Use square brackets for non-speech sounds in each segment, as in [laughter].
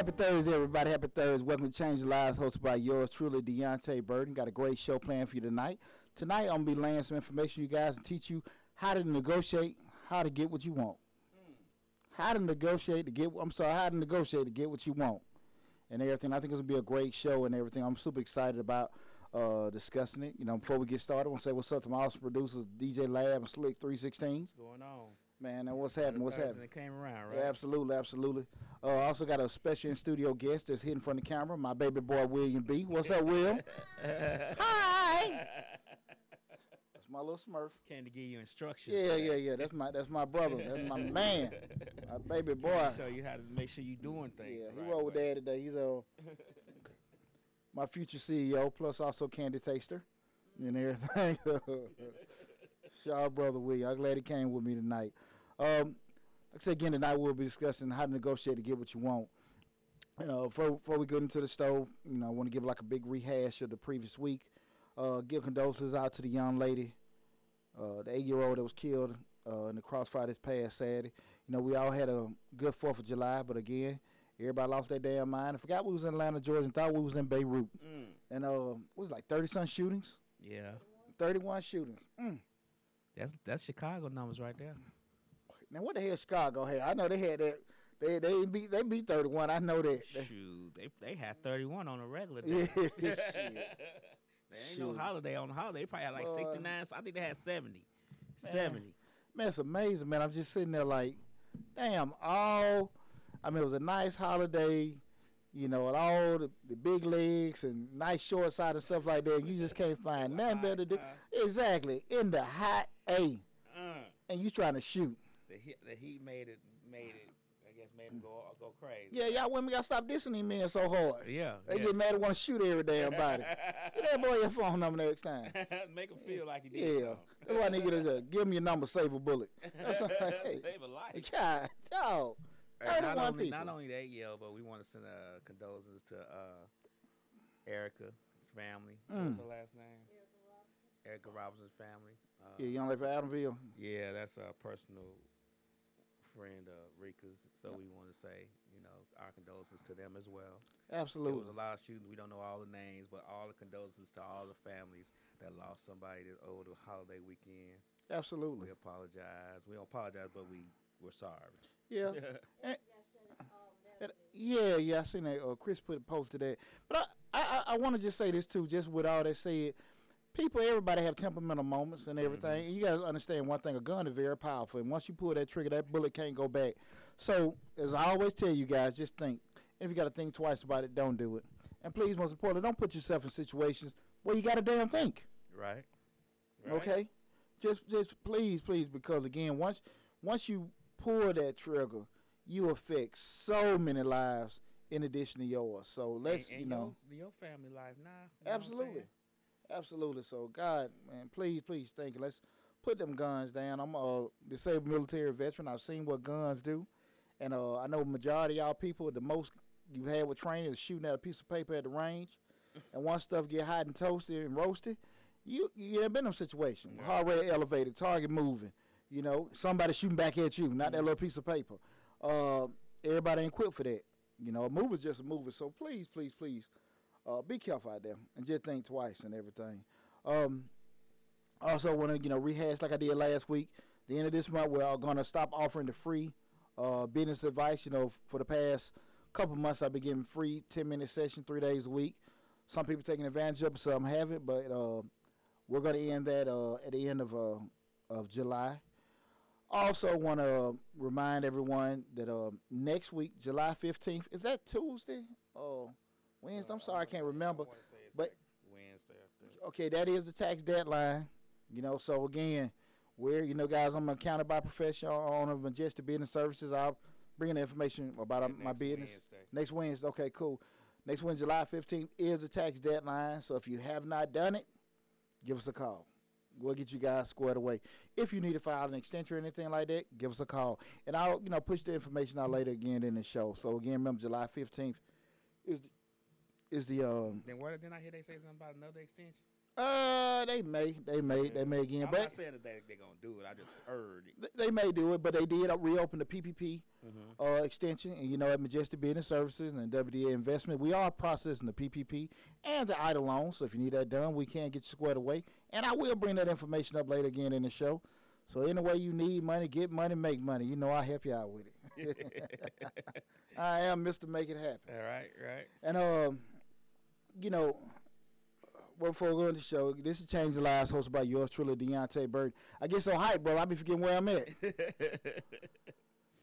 Happy Thursday, everybody. Happy Thursday. Welcome to Change Lives, hosted by yours truly, Deontay Burden. Got a great show planned for you tonight. Tonight, I'm going to be laying some information you guys and teach you how to negotiate, how to get what you want. How to negotiate to get, I'm sorry, how to negotiate to get what you want and everything. I think it's going to be a great show and everything. I'm super excited about uh, discussing it. You know, before we get started, I want to say what's up to my awesome producers, DJ Lab and Slick 316. What's going on? Man, and what's happening? What's happening? It came around, right? Yeah, absolutely, absolutely. Uh, I also got a special in studio guest that's hidden from the camera, my baby boy William B. What's up, Will? [laughs] Hi. That's my little Smurf. Came to give you instructions. Yeah, yeah, yeah. That's my that's my brother. That's my [laughs] man. My baby boy. Show you how to make sure you're doing things. Yeah, he right rolled with way. dad today. He's uh, [laughs] my future CEO, plus also candy taster and everything. Shaw brother William. I'm glad he came with me tonight. Um, like I said again tonight, we'll be discussing how to negotiate to get what you want. You know, before, before we get into the stove, you know, I want to give like a big rehash of the previous week. Uh, give condolences out to the young lady, uh, the eight-year-old that was killed uh, in the crossfire this past Saturday. You know, we all had a good Fourth of July, but again, everybody lost their damn mind. I forgot we was in Atlanta, Georgia, and thought we was in Beirut. Mm. And uh, what was it, like thirty some shootings, Yeah, thirty-one shootings. Mm. that's that's Chicago numbers right there. Now what the hell Chicago had? I know they had that. They they beat they beat thirty-one. I know that. Shoot, they they had 31 on a regular day. [laughs] [laughs] There ain't no holiday on the holiday. They probably had like Boy. 69. So I think they had 70. 70. Man, it's amazing, man. I'm just sitting there like, damn, all, I mean, it was a nice holiday, you know, and all the, the big legs and nice short side and stuff like that. You just can't [laughs] find nothing better to do. Uh. Exactly. In the hot A, Uh, and you trying to shoot. The heat the heat made it made it. I guess made him go go crazy. Yeah, y'all women got to stop dissing these men so hard. Yeah. They yeah. get mad and want to shoot every damn body. [laughs] Get that boy your phone number next time. [laughs] Make him feel like he did Yeah. That's why nigga just [laughs] give me your number, save a bullet. That's all something. Save a life. God, dog. Hey, not 31 only people. not only that, yo, but we want to send uh, condolences to uh, Erica, his family. What's her last name? Erica Robinson's family. Uh, Yeah, you don't for Adamville? yeah, that's a personal friend of Rika's. So we want to say, you know, our condolences to them as well. Absolutely. There was a lot of shootings. We don't know all the names, but all the condolences to all the families that lost somebody over the holiday weekend. Absolutely. We apologize. We don't apologize, but we we're sorry. Yeah. [laughs] And- and- yeah, yeah, I seen that. Uh, Chris put posted that. But I, I, I want to just say this too, just with all that said. People, everybody have temperamental moments and everything. Mm-hmm. And you guys understand one thing: a gun is very powerful, and once you pull that trigger, that bullet can't go back. So, as I always tell you guys, just think. If you got to think twice about it, don't do it. And please, most importantly, don't put yourself in situations where you got to damn think. Right. Right. Okay, just just please, please, because again, once once you pull that trigger, you affect so many lives in addition to yours. So let's and, and you know, your, your family life, nah. you know what I'm absolutely? Absolutely. So God, man, please, please think. Let's put them guns down. I'm a disabled military veteran. I've seen what guns do, and uh, I know majority of y'all people, the most you've had with training is shooting at a piece of paper at the range, [laughs] and once stuff get hot and toasted and roasted, you you ain't been in a situation. Yeah. Heart rate elevated, target moving. You know, somebody shooting back at you, not that little piece of paper. Uh, everybody ain't equipped for that. You know, a move is just a mover. So please, please, please, uh, be careful out there and just think twice and everything. Um, also, want to you know rehash like I did last week. The end of this month, we're all gonna stop offering the free uh, business advice. You know, for the past couple months, I've been giving free ten minute session three days a week. Some people taking advantage of it, some haven't. But uh, we're gonna end that uh, at the end of uh, of July. Also, want to remind everyone that uh, next week, July fifteenth, is that Tuesday or Wednesday? I'm sorry, I can't remember. wanna say it's but- like Wednesday, okay, that is the tax deadline. You know, so again, we're you know, guys, I'm accounted by profession owner of Majestic Business Services. I'll bring the information about my next business Wednesday. next Wednesday. Okay, cool. Next Wednesday, July 15th, is the tax deadline. So if you have not done it, give us a call. We'll get you guys squared away. If you need to file an extension or anything like that, give us a call, and I'll you know push the information out later again in the show. So again, remember July 15th is the, is the um Then what? Then I hear they say something about another extension. Uh, they may, they may, they may again, I'm but not saying that they, they're to do it. I just heard it. th- they may do it. But they did reopen the PPP Mm-hmm. uh, extension, and you know at Majestic Business Services and WDA Investment, we are processing the PPP and the EIDL loan. So if you need that done, we can get you squared away, and I will bring that information up later again in the show. So any way you need money, get money, make money. You know I help you out with it. [laughs] [laughs] I am Mr. Make It Happen. All right, right. And um, you know, well, before we go into the show, this is Change the Lives, hosted by yours truly, Deontay Bird. I get so hyped, bro. I be forgetting where I'm at. [laughs]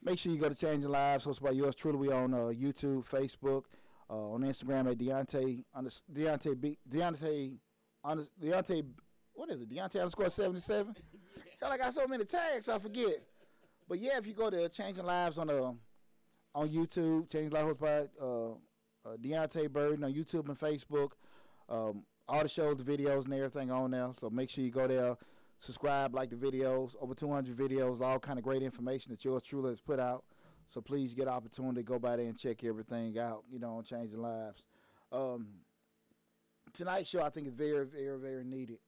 Make sure you go to Change the Lives, hosted by yours truly. We on uh, YouTube, Facebook, uh, on Instagram at Deontay under, Deontay B, Deontay under, Deontay. What is it? Deontay underscore seventy seven. Hell, [laughs] I got so many tags, I forget. But yeah, if you go to Changing Lives on uh, on YouTube, Change Lives hosted by uh, uh, Deontay Burden on YouTube and Facebook. Um, all the shows, the videos, and everything on there. So make sure you go there, subscribe, like the videos. Over 200 videos, all kind of great information that yours truly has put out. So please get an opportunity to go by there and check everything out. You know, on changing lives. Um, tonight's show, I think, is very, very, very needed.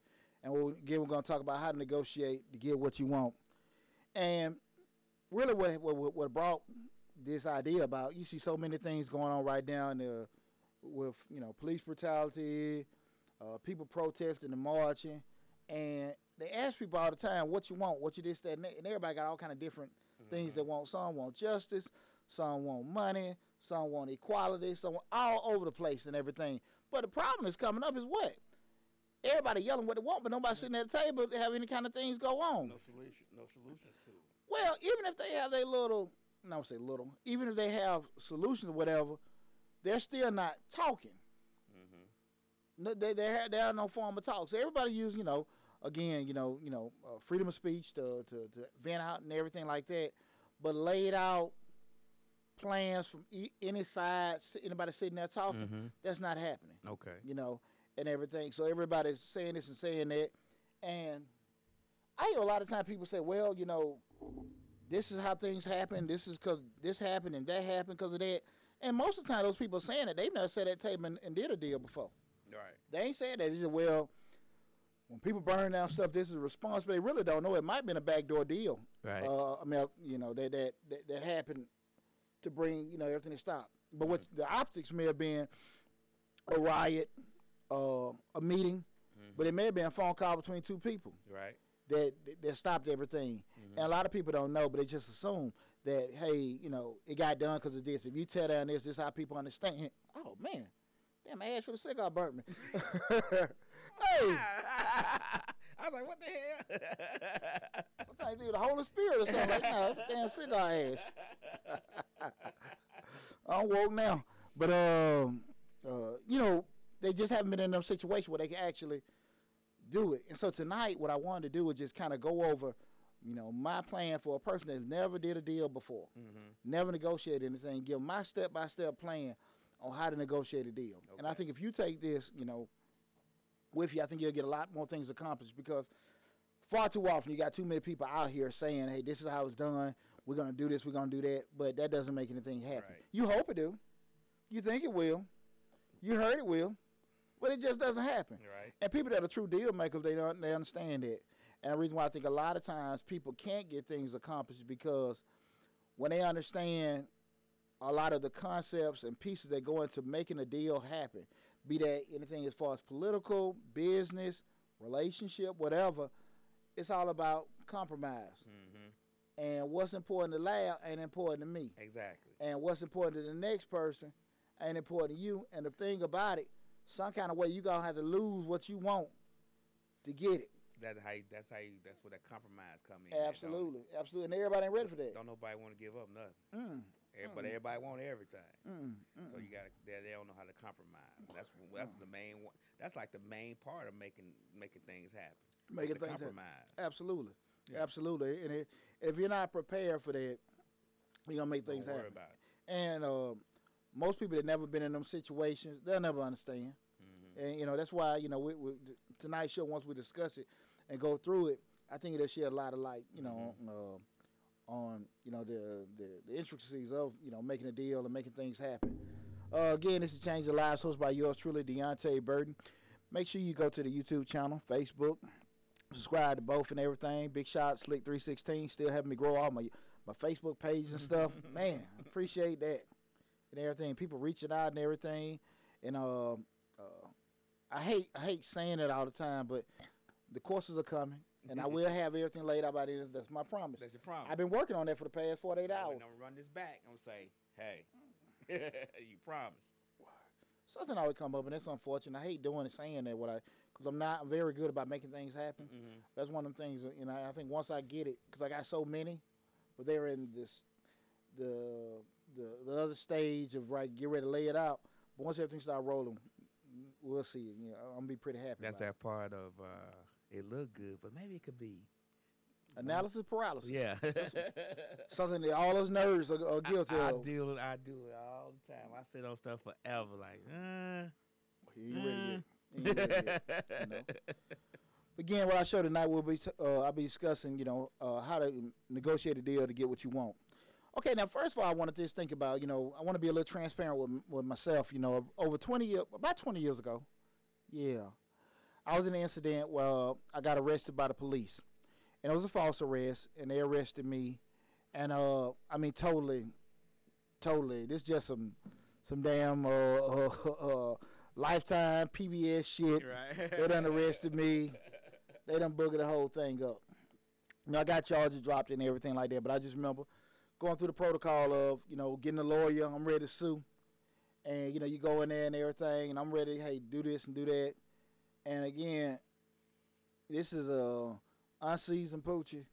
And we'll, again, we're going to talk about how to negotiate to get what you want. And really, what what, what brought this idea about you see so many things going on right now in the with you know police brutality, uh, people protesting and marching, and they ask people all the time what you want, what you this that and, that, and everybody got all kind of different things they want. Some want justice, some want money, some want equality, some want all over the place and everything. But the problem is coming up is what everybody yelling what they want, but nobody sitting at the table to have any kind of things go on. No solution, no solutions to it. Well, even if they have their little, no, say little, even if they have solutions or whatever, they're still not talking. Mm-hmm. No, they they have, they have no form of talk. So everybody use you know again you know you know uh, freedom of speech to, to to vent out and everything like that, but laid out plans from e- any side, anybody sitting there talking, Mm-hmm. that's not happening. Okay. You know, and everything. So everybody's saying this and saying that, and I hear a lot of times people say, well, you know, this is how things happen. This is because this happened and that happened because of that. And most of the time, those people saying that they've never sat at that table and, and did a deal before. Right. They ain't saying that. They said, well, when people burn down stuff, this is a response, but they really don't know. It might have been a backdoor deal. Right. Uh, I mean, you know, that, that that that happened to bring you know everything to stop. But what the optics may have been a riot, uh, a meeting, but it may have been a phone call between two people right. That that, stopped everything. And a lot of people don't know, but they just assume that hey, you know, it got done because of this. If you tear down this, this is how people understand. Oh man, damn, my ass for the cigar burnt me. hey, [laughs] I was like, what the hell? I'm trying to of the Holy Spirit or something like that. A damn cigar ash. [laughs] I'm woke now. But um uh you know, they just haven't been in them situations where they can actually do it. And so tonight what I wanted to do was just kind of go over, you know, my plan for a person that's never did a deal before, mm-hmm. never negotiated anything, give my step by step plan on how to negotiate a deal. And I think if you take this, you know, with you, I think you'll get a lot more things accomplished because far too often you got too many people out here saying, "Hey, this is how it's done. We're gonna do this. We're gonna do that," but that doesn't make anything happen. Right. You hope it do. You think it will. You heard it will, but it just doesn't happen. Right. And people that are true deal makers, they don't they understand it. And the reason why I think a lot of times people can't get things accomplished because when they understand a lot of the concepts and pieces that go into making a deal happen, be that anything as far as political, business, relationship, whatever, it's all about compromise. Mm-hmm. And what's important to Lab ain't important to me. Exactly. And what's important to the next person ain't important to you. And the thing about it, some kind of way you gonna have to lose what you want to get it. That's how. You, that's how. You, that's where that compromise come in. at, don't? Absolutely, absolutely. And everybody ain't ready for that. Don't nobody want to give up nothing. Mm, Everybody, everybody want everything. mm, So mm. you got they, they don't know how to compromise. That's that's the main one. That's like the main part of making making things happen. Making things happen. compromise. Absolutely, Yeah. absolutely. And it, if you're not prepared for that, you're gonna make Don't things worry happen. about it. And um, most people that never been in them situations, they'll never understand. hmm And you know that's why you know we, we, tonight's show once we discuss it and go through it, I think it'll shed a lot of light, you know, Mm-hmm. on, uh, on you know the, the the intricacies of you know making a deal and making things happen. Uh, again, this is Change the Lives, hosted by yours truly, Deontay Burden. make sure you go to the YouTube channel, Facebook, subscribe to both and everything. Big shot, Slick three sixteen, still having me grow all my my Facebook page and stuff. [laughs] Man, appreciate that and everything. People reaching out and everything, and uh, uh, I hate I hate saying it all the time, but the courses are coming, and I will have everything laid out by the end. That's my promise. That's your promise. I've been working on that for the past forty eight Now, hours. when I'm going to run this back. I'm gonna say, hey, [laughs] you promised. Something always come up, and that's unfortunate. I hate doing it, saying that what I, because I'm not very good about making things happen. Mm-hmm. That's one of them things. You know, I think once I get it, because I got so many, but they're in this, the the the other stage of right, get ready to lay it out. But once everything start rolling, we'll see. You know, I'm gonna be pretty happy. That's that part of uh, it look good, but maybe it could be. analysis paralysis. Yeah. [laughs] Something that all those nerds are, are guilty I, I of. deal. I do it all the time. I sit on stuff forever. Like, uh, You ready. You ready you know. [laughs] Again, what I show tonight will be uh, I'll be discussing, you know, uh, how to negotiate a deal to get what you want. Okay, now first of all, I wanted to just think about, you know, I want to be a little transparent with with myself. You know, over twenty years, about twenty years ago, yeah, I was in an incident where I got arrested by the police, and it was a false arrest, and they arrested me, and uh, I mean, totally, totally, this just some, some damn uh, uh, [laughs] uh, lifetime PBS shit. right. They done arrested me. [laughs] They done boogered the whole thing up. You know, I got charges dropped and everything like that, but I just remember going through the protocol of, you know, getting a lawyer, I'm ready to sue. And, you know, you go in there and everything, and I'm ready, hey, do this and do that. And again, this is a unseasoned poochie.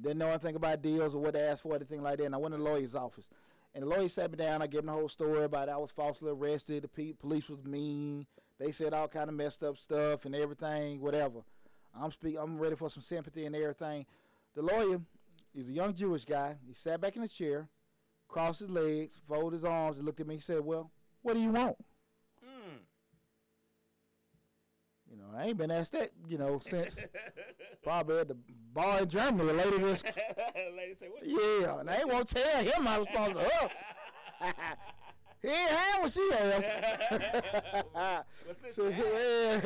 Didn't know anything about deals or what to ask for, anything like that. And I went to the lawyer's office. And the lawyer sat me down. I gave him the whole story about I was falsely arrested. The pe- police was mean. They said all kind of messed up stuff and everything, whatever. I'm speak. I'm ready for some sympathy and everything. The lawyer, he's a young Jewish guy. He sat back in his chair, crossed his legs, folded his arms, and looked at me. He said, "Well, what do you want?" Mm. You know, I ain't been asked that, you know, since [laughs] probably at the bar in Germany. A lady was, [laughs] Lady said, "What?" yeah, and I ain't want to tell him I was supposed to [laughs] he ain't had what she had. So, yeah.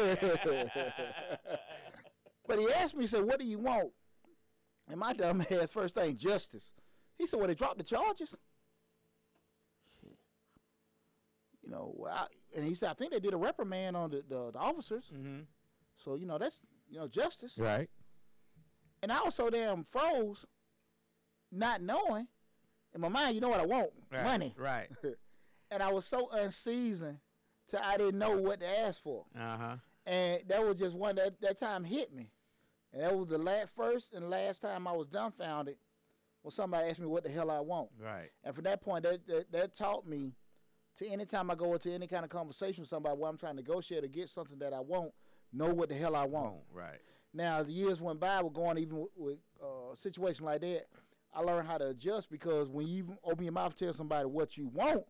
but he asked me, he said, what do you want? And my dumb [laughs] ass, first thing, justice. He said, well, they dropped the charges. Shit. You know, well, I, and he said, I think they did a reprimand on the, the, the officers. mm-hmm. So, you know, that's, you know, justice. Right. And I was so damn froze, not knowing. In my mind, you know what I want? Right. Money. Right. [laughs] And I was so unseasoned till I didn't know what to ask for. Uh huh. And that was just one that that time hit me. And that was the last first and last time I was dumbfounded when somebody asked me what the hell I want. Right. And from that point that that, that taught me to anytime I go into any kind of conversation with somebody where I'm trying to negotiate or get something that I want, know what the hell I want. Won't. Right. Now, as the years went by, we're going even with, with uh, a situation like that. I learned how to adjust because when you open your mouth to tell somebody what you want,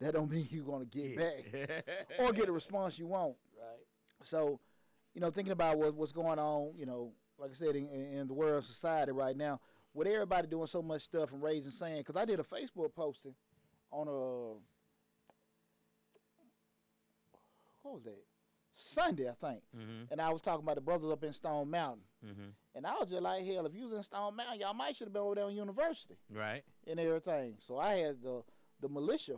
that don't [laughs] mean you're gonna get back [laughs] or get a response you want. right. So, you know, thinking about what, what's going on, you know, like I said, in, in the world of society right now, with everybody doing so much stuff and raising sand, because I did a Facebook posting on a what was that Sunday, I think, Mm-hmm. and I was talking about the brothers up in Stone Mountain. Mm-hmm. And I was just like, hell, if you was in Stone Mountain, y'all might should have been over there on University Right. and everything. So I had the the militia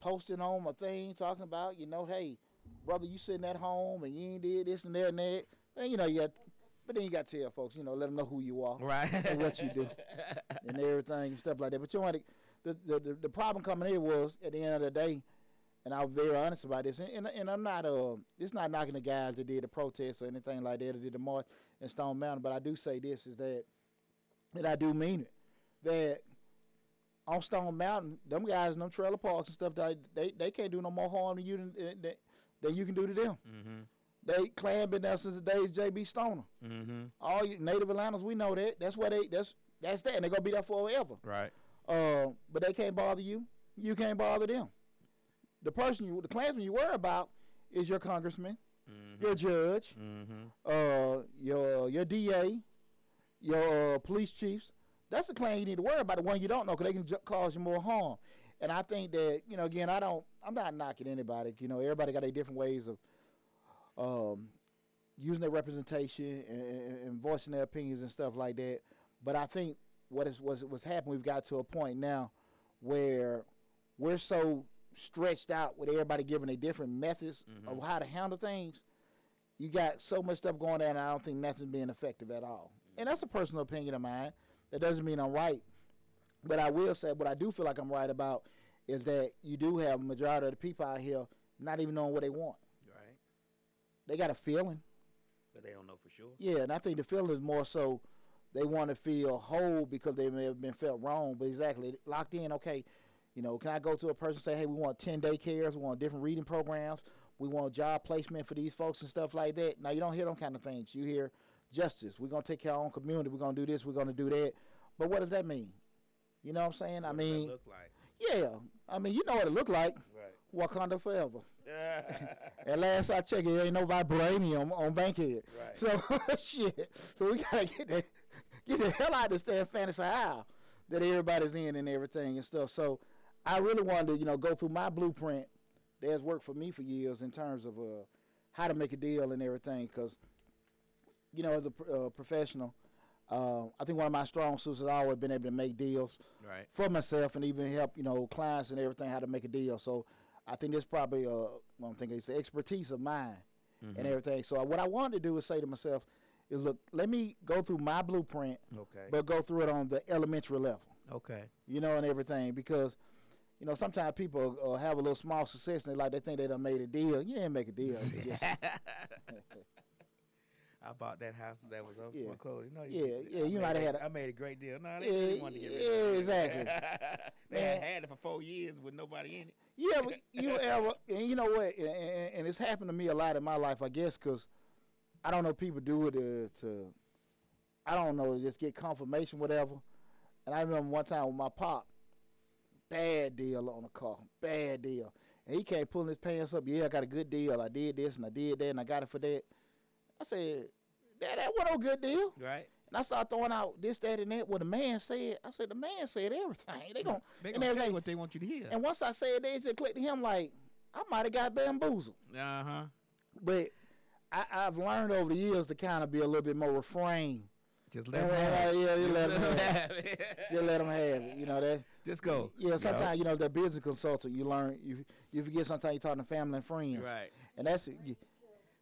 posting on my thing, talking about, you know, hey, brother, you sitting at home and you ain't did this and that and that. And you know, you got, but then you got to tell folks, you know, let them know who you are Right. and what you do and everything and stuff like that. But you want to, the, the the the problem coming in was at the end of the day, and I was very honest about this. And and, and I'm not uh, it's not knocking the guys that did the protest or anything like that or did the march in Stone Mountain. But I do say this is that, and I do mean it, that on Stone Mountain, them guys in them trailer parks and stuff, they they, they can't do no more harm to you than, than than you can do to them. mm-hmm. They Klan been there since the days of J.B. Stoner. Mm-hmm. All you native Atlantas, we know that. That's where they that's that's that, and they're gonna be there forever. Right. Uh, but they can't bother you. You can't bother them. The person you, the Klansman you worry about, is your congressman, Mm-hmm. your judge, Mm-hmm. uh, your your DA, your uh, police chiefs. That's the Klan you need to worry about. The one you don't know, because they can ju- cause you more harm. And I think that you know, again, I don't, I'm not knocking anybody. You know, everybody got their different ways of um, using their representation and, and, and voicing their opinions and stuff like that. But I think what is what's, what's happened, we've got to a point now where we're so stretched out with everybody giving their different methods Mhm. of how to handle things. You got so much stuff going on, and I don't think nothing's being effective at all. And that's a personal opinion of mine. That doesn't mean I'm right. But I will say, what I do feel like I'm right about is that you do have a majority of the people out here not even knowing what they want. Right. They got a feeling. But they don't know for sure. Yeah, and I think the feeling is more so they want to feel whole because they may have been felt wrong. But exactly locked in. Okay, you know, can I go to a person and say, hey, we want ten day cares, we want different reading programs, we want job placement for these folks and stuff like that. Now you don't hear them kind of things. You hear justice. We're gonna take care of our own community. We're gonna do this. We're gonna do that. But what does that mean? You know what I'm saying? I What that mean, look like. Yeah. I mean, you know what it looked like. Right. Wakanda forever. [laughs] At last I checked, it ain't no vibranium on Bankhead. So [laughs] shit. So we gotta get the get the hell out of this damn fantasy isle that everybody's in and everything and stuff. So I really wanted to, you know, go through my blueprint that has worked for me for years in terms of uh, how to make a deal and everything. Because, you know, as a uh, professional, uh, I think one of my strong suits has always been able to make deals Right. for myself and even help you know clients and everything how to make a deal. So I think this probably uh, I'm thinking it's the expertise of mine Mm-hmm. and everything. So what I wanted to do is say to myself is look, let me go through my blueprint, Okay. but go through it on the elementary level, okay. you know, and everything because. You know, sometimes people uh, have a little small success and they like they think they done made a deal. You didn't make a deal. [laughs] [laughs] I bought that house that was up Yeah. for closing. No, Yeah, you, yeah, I you might have had a- I made a great deal. No, they Yeah, really wanted to get rid yeah, of it. exactly. [laughs] they had Man. had it for four years with nobody in it. Yeah, but you [laughs] ever, and you know what, and, and, and it's happened to me a lot in my life, I guess, because I don't know people do it to, to, I don't know, just get confirmation, whatever. And I remember one time with my pop, bad deal on a car, bad deal. And he came pulling his pants up. Yeah, I got a good deal. I did this and I did that and I got it for that. I said, Dad, that wasn't no good deal. Right. And I started throwing out this, that, and that. What the man said, I said, the man said everything. They gon' They gonna tell you what they want you to hear. And once I said that, it just clicked to him like, I might have got bamboozled. Uh huh. But I, I've learned over the years to kind of be a little bit more refrain. Just let them have it. yeah, you let 'em have it. have it. [laughs] Just let them have it. You know that. Just go. Yeah, sometimes you know that business consultant. You learn you you forget sometimes you're talking to family and friends. Right. And that's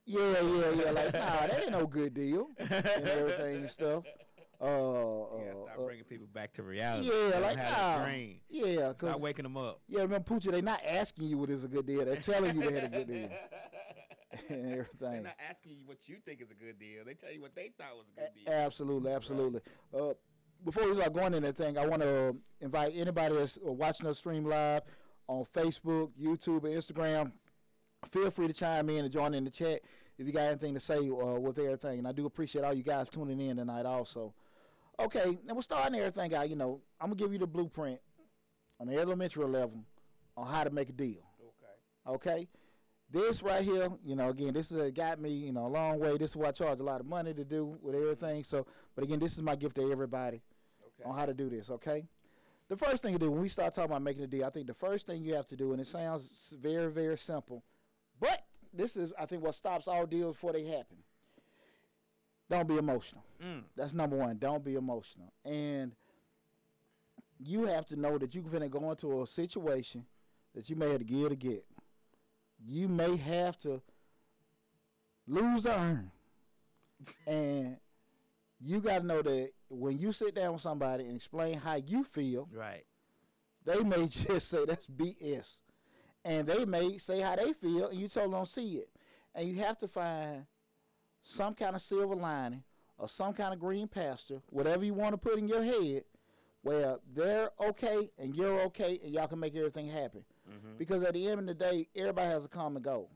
yeah, yeah, yeah. Like nah, that ain't no good deal and everything and stuff. [laughs] Uh, uh, stop uh, bringing people back to reality. yeah, like nah, brain. yeah, Start waking them up. yeah, remember Poochie, they not asking you what is a good deal. They're telling you they had a good deal [laughs] and everything. They're not asking you what you think is a good deal. They tell you what they thought was a good deal. Absolutely, absolutely. Uh, before we start going into anything, I want to invite anybody that's uh, watching us stream live on Facebook, YouTube, and Instagram. Feel free to chime in and join in the chat if you got anything to say uh, with everything. And I do appreciate all you guys tuning in tonight also. Okay, now we're starting everything out. You know, I'm going to give you the blueprint on the elementary level on how to make a deal. Okay. Okay? This right here, you know, again, this is got me, you know, a long way. This is what I charge a lot of money to do with everything. So, but again, this is my gift to everybody Okay. on how to do this. Okay. The first thing to do when we start talking about making a deal, I think the first thing you have to do, and it sounds very, very simple, but this is, I think, what stops all deals before they happen. Don't be emotional. Mm. That's number one. Don't be emotional. And you have to know that you're going to go into a situation that you may have to give to get. You may have to lose to earn. [laughs] and you got to know that when you sit down with somebody and explain how you feel, Right. they may [laughs] just say that's BS. And they may say how they feel, and you totally don't see it. And you have to find some kind of silver lining or some kind of green pasture, whatever you want to put in your head, where they're okay and you're okay, and y'all can make everything happen. Mm-hmm. Because at the end of the day, everybody has a common goal.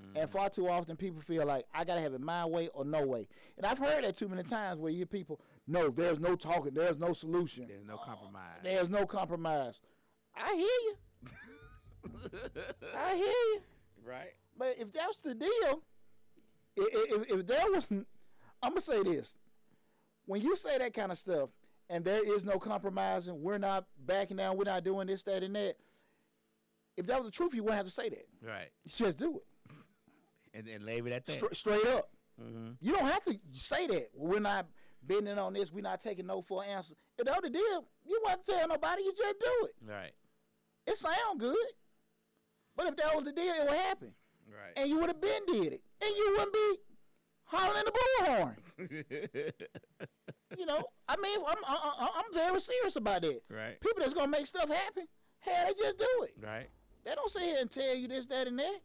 Mm-hmm. And far too often, people feel like I gotta have it my way or no way. And I've heard that too many times where you hear people, no, there's no talking, there's no solution, There's no compromise. there's no compromise. I hear you. [laughs] I hear you. right. But if that's the deal, i- i- if, if there was, I'm gonna say this: when you say that kind of stuff, and there is no compromising, we're not backing down, we're not doing this, that, and that. If that was the truth, you wouldn't have to say that. Right. You just do it. [laughs] And then leave it at that. Stra- straight up. mm-hmm. You don't have to say that. We're not bending on this. We're not taking no for an answer. If the other deal, you want to tell nobody. You just do it. Right. It sound good, but if that was the deal, it would happen, Right. and you would have been did it, and you wouldn't be hollering the bullhorn. [laughs] You know, I mean, I'm I, I'm very serious about that. right. People that's gonna make stuff happen, hell, they just do it. Right. They don't sit here and tell you this, that, and that.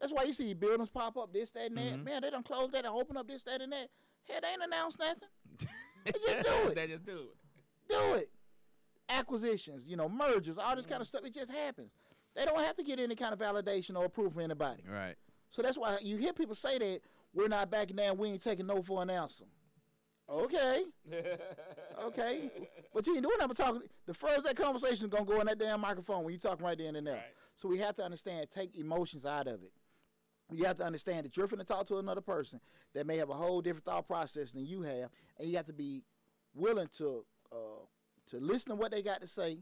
That's why you see buildings pop up, this, that, and that. Mhm. Man, they don't close that and open up this, that, and that. Hell, they ain't announced nothing. [laughs] They just do it. they just do it. Do it. Acquisitions, you know, mergers, all this kind of stuff. It just happens. They don't have to get any kind of validation or approval from anybody. Right. So that's why you hear people say that we're not backing down, we ain't taking no for an answer. Okay, [laughs] okay, but you ain't doing nothing but talking. The first that conversation is gonna go in that damn microphone when you talking right then and there. Right. So we have to understand, take emotions out of it. You have to understand that you're finna talk to another person that may have a whole different thought process than you have, and you have to be willing to uh, to listen to what they got to say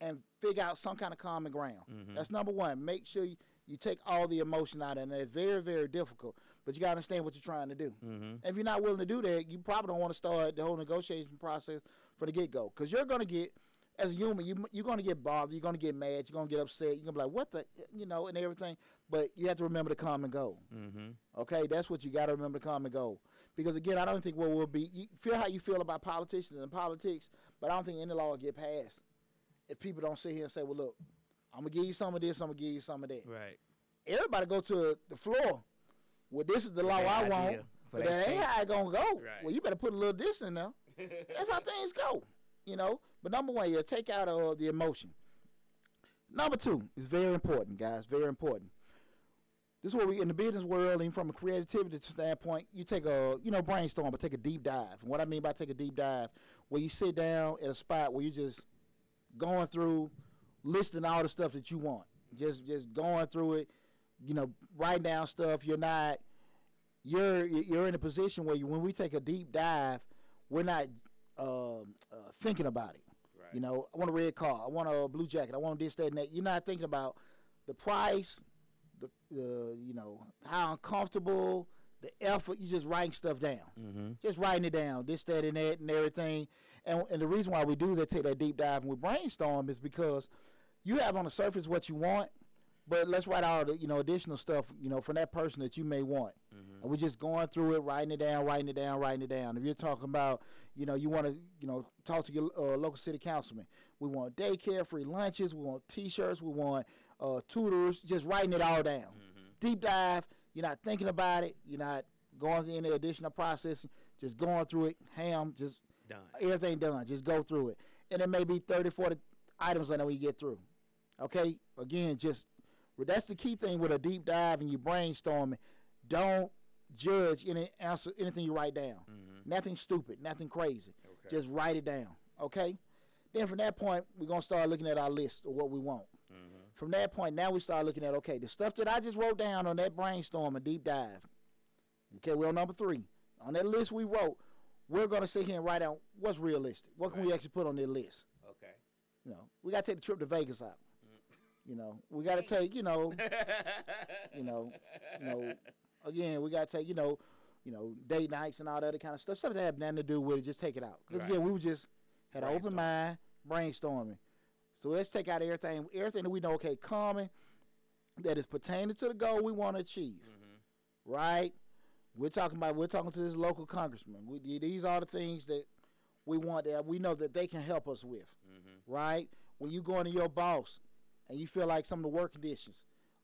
and figure out some kind of common ground. Mhm. That's number one. Make sure you, you take all the emotion out of it, and it's very, very difficult. But you gotta understand what you're trying to do. Mm-hmm. If you're not willing to do that, you probably don't want to start the whole negotiation process from the get go. Because you're going to get, as a human, you, you're going to get bothered. You're going to get mad. You're going to get upset. You're going to be like, what the, you know, and everything. But you have to remember the common goal. Mm-hmm. Okay? That's what you got to remember the common goal. Because again, I don't think what will be, you feel how you feel about politicians and politics, but I don't think any law will get passed if people don't sit here and say, well, look, I'm going to give you some of this, I'm going to give you some of that. Right. Everybody go to the floor. Well, this is the law I want. But that that ain't how it gonna go. Right. Well, you better put a little this in there. [laughs] That's how things go. You know. But number one, you take out uh, the emotion. Number two is very important, guys. Very important. This is what we in the business world, and from a creativity standpoint, you take a you know brainstorm, but take a deep dive. And what I mean by take a deep dive, where you sit down at a spot where you just going through, listing all the stuff that you want, just just going through it, you know, writing down stuff. You're not you're you're in a position where you, when we take a deep dive, we're not um, uh, thinking about it. Right. You know, I want a red car. I want a blue jacket. I want this, that, and that. You're not thinking about the price, the, the you know how uncomfortable, the effort. You just writing stuff down, Mm-hmm. just writing it down, this, that, and that, and everything. And and the reason why we do that, take that deep dive and we brainstorm is because you have on the surface what you want, but let's write all the you know additional stuff you know from that person that you may want. Mm-hmm. And we're just going through it, writing it down, writing it down, writing it down. If you're talking about, you know, you want to, you know, talk to your uh, local city councilman. We want daycare, free lunches. We want T-shirts. We want uh, tutors. Just writing it all down. Mm-hmm. Deep dive. You're not thinking about it. You're not going through any additional processing. Just going through it. Ham. Just Done. everything done. Just go through it. And it may be 30, 40 items on when you get through. Okay? Again, just that's the key thing with a deep dive and you brainstorming. Don't judge any answer anything you write down. Mm-hmm. Nothing stupid, nothing crazy. Okay. Just write it down. Okay? Then from that point, we're gonna start looking at our list of what we want. mm-hmm. From that point, now we start looking at okay, the stuff that I just wrote down on that brainstorm and deep dive. Okay, we're on number three. On that list we wrote, we're gonna sit here and write out what's realistic. What can we actually put on that list? Okay. You know, we gotta take the trip to Vegas out. You know, we gotta take, you know, [laughs] you know, you know, again, we gotta take, you know, you know, date nights and all that other kind of stuff. Stuff that have nothing to do with it, just take it out. Because Right. again, we were just had an open mind, brainstorming. So let's take out everything, everything that we know, okay, common, that is pertaining to the goal we want to achieve. Mm-hmm. Right? We're talking about we're talking to this local congressman. We, these are the things that we want that we know that they can help us with. Mm-hmm. Right? When you go into your boss and you feel like some of the work conditions,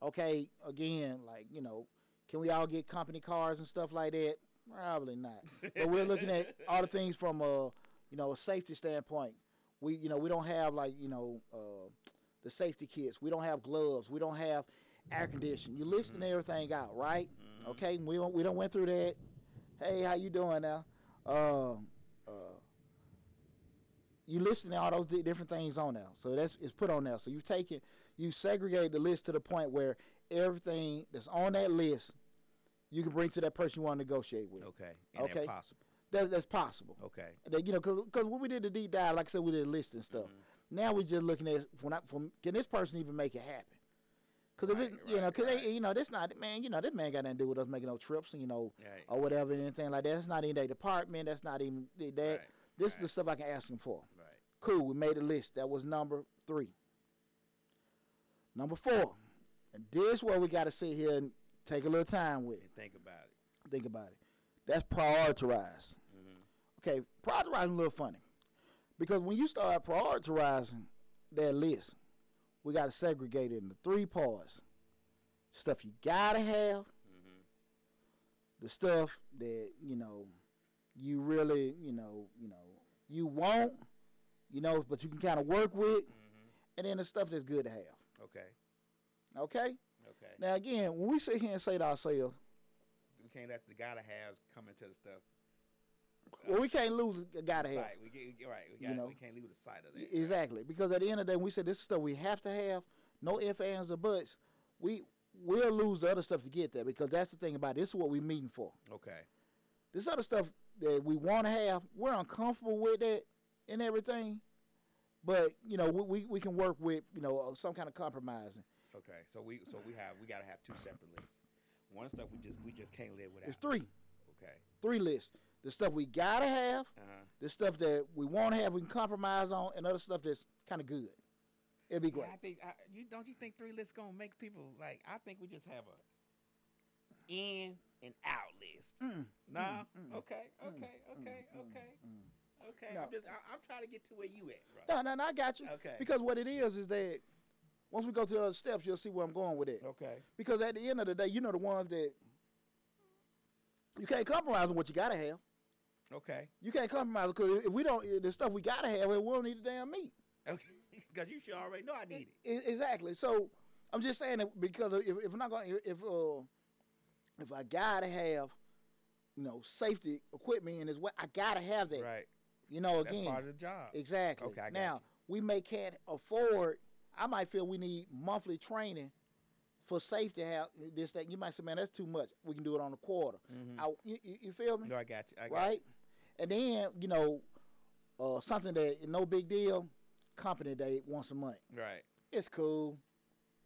okay, again, like, you know, can we all get company cars and stuff like that? Probably not. [laughs] but we're looking at all the things from a you know a safety standpoint. We you know we don't have like you know uh, the safety kits. We don't have gloves. We don't have air conditioning. You're listing everything out, right? Mm-hmm. Okay, we don't we don't went through that. Hey, how you doing now? Um, uh, you all those di- different things on now, So that's it's put on now. So you've taken you segregate the list to the point where everything that's on that list you can bring to that person you want to negotiate with. Okay. And Okay. okay. possible. That, that's possible. Okay. That, you know, because when we did the deep dive, like I said, we did a list and stuff. Mhm. Now we're just looking at from, from can this person even make it happen? Cause if Right, it, you know, cause right. they, you know, this not man, you know, this man got nothing to do with us making no trips, you know, Right. or whatever, anything like that. That's not in their department. That's not even that. Right, This is the stuff I can ask them for. Right. Cool. We made a list. That was number three. Number four, and this where we got to sit here and take a little time with. And think about it. Think about it. That's prioritize. hmm Okay, prioritizing a little funny because when you start prioritizing that list, we got to segregate it into three parts: stuff you gotta have, hmm the stuff that you know you really, you know, you know, you want, you know, but you can kind of work with, hmm and then the stuff that's good to have. Okay. Okay. Okay. Now again, when we sit here and say to ourselves, We can't let the gotta haves come into the stuff. Well, we can't lose a gotta have. Sight. We get right. We, You know. we can't lose the sight of that. Exactly, because at the end of the day, we said this is stuff we have to have, no ifs, ands, or buts. We we'll lose the other stuff to get there because that's the thing about it. This is what we're meeting for. Okay. This other stuff that we want to have, we're uncomfortable with it and everything, but you know we, we, we can work with you know uh, some kind of compromising. Okay. So we so we have we gotta have two separate lists. One stuff we just we just can't live without. It's three, Okay. three lists. The stuff we gotta have, Uh huh. the stuff that we want to have, we can compromise on, and other stuff that's kind of good. It'd be great. I think I, you don't you think three lists gonna make people like I think we just have a in and out list. Mm, Nah. mm, mm, okay. mm, Okay. mm, Okay. mm, Okay. Okay. No. I'm just I, I'm trying to get to where you at, bro. No, no, no, I got you. Okay. Because what it is is that once we go to the other steps, you'll see where I'm going with it. Okay. Because at the end of the day, you know the ones that you can't compromise on what you gotta have. Okay. You can't compromise because if we don't, the stuff we gotta have, we won't need the damn meat. Okay. [laughs] Because you should already know I need it. E- Exactly. So I'm just saying that because if, if I'm not going, if uh, if I gotta have, you know, safety equipment in this way, I gotta have that. Right. You know, again, That's part of the job. exactly. Okay, I got now we may can't afford. I might feel we need monthly training for safety. Have this that you might say, man, that's too much. We can do it on a quarter. Mm-hmm. I, you, you you feel me? No, I got you. I got right? And then you know, uh, something that no big deal. Company day once a month. Right. It's cool,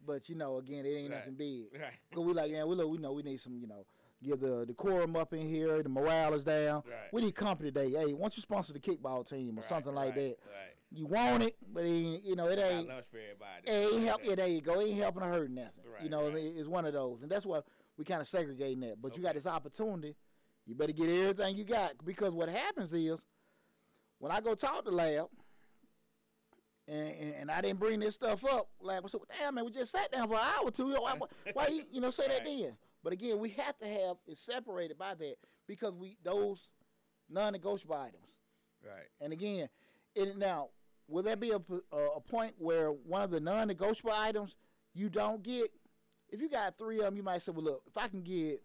but you know, again, it ain't Right. nothing big. [laughs] Right. Cause we like, yeah, we look, we know we need some, you know, give the decorum up in here, the morale is down. Right. We need company day. Hey, once you sponsor the kickball team or Right, something like right, that, Right. you want it, but it ain't, you know, it ain't. lunch for everybody. It ain't help. Yeah, there you go. It ain't helping or hurting nothing. Right, you know, I mean, it's one of those, and that's why we kind of segregating that. But you got this opportunity. You better get everything you got because what happens is when I go talk to Lab, and, and, and I didn't bring this stuff up, Lab was like, "Damn man, we just sat down for an hour or two. Why, why, you, you know say that Right. then?" But again, we have to have it separated by that because we those non-negotiable items. Right. And again, it, now will there be a a point where one of the non-negotiable items you don't get? If you got three of them, you might say, "Well, look, if I can get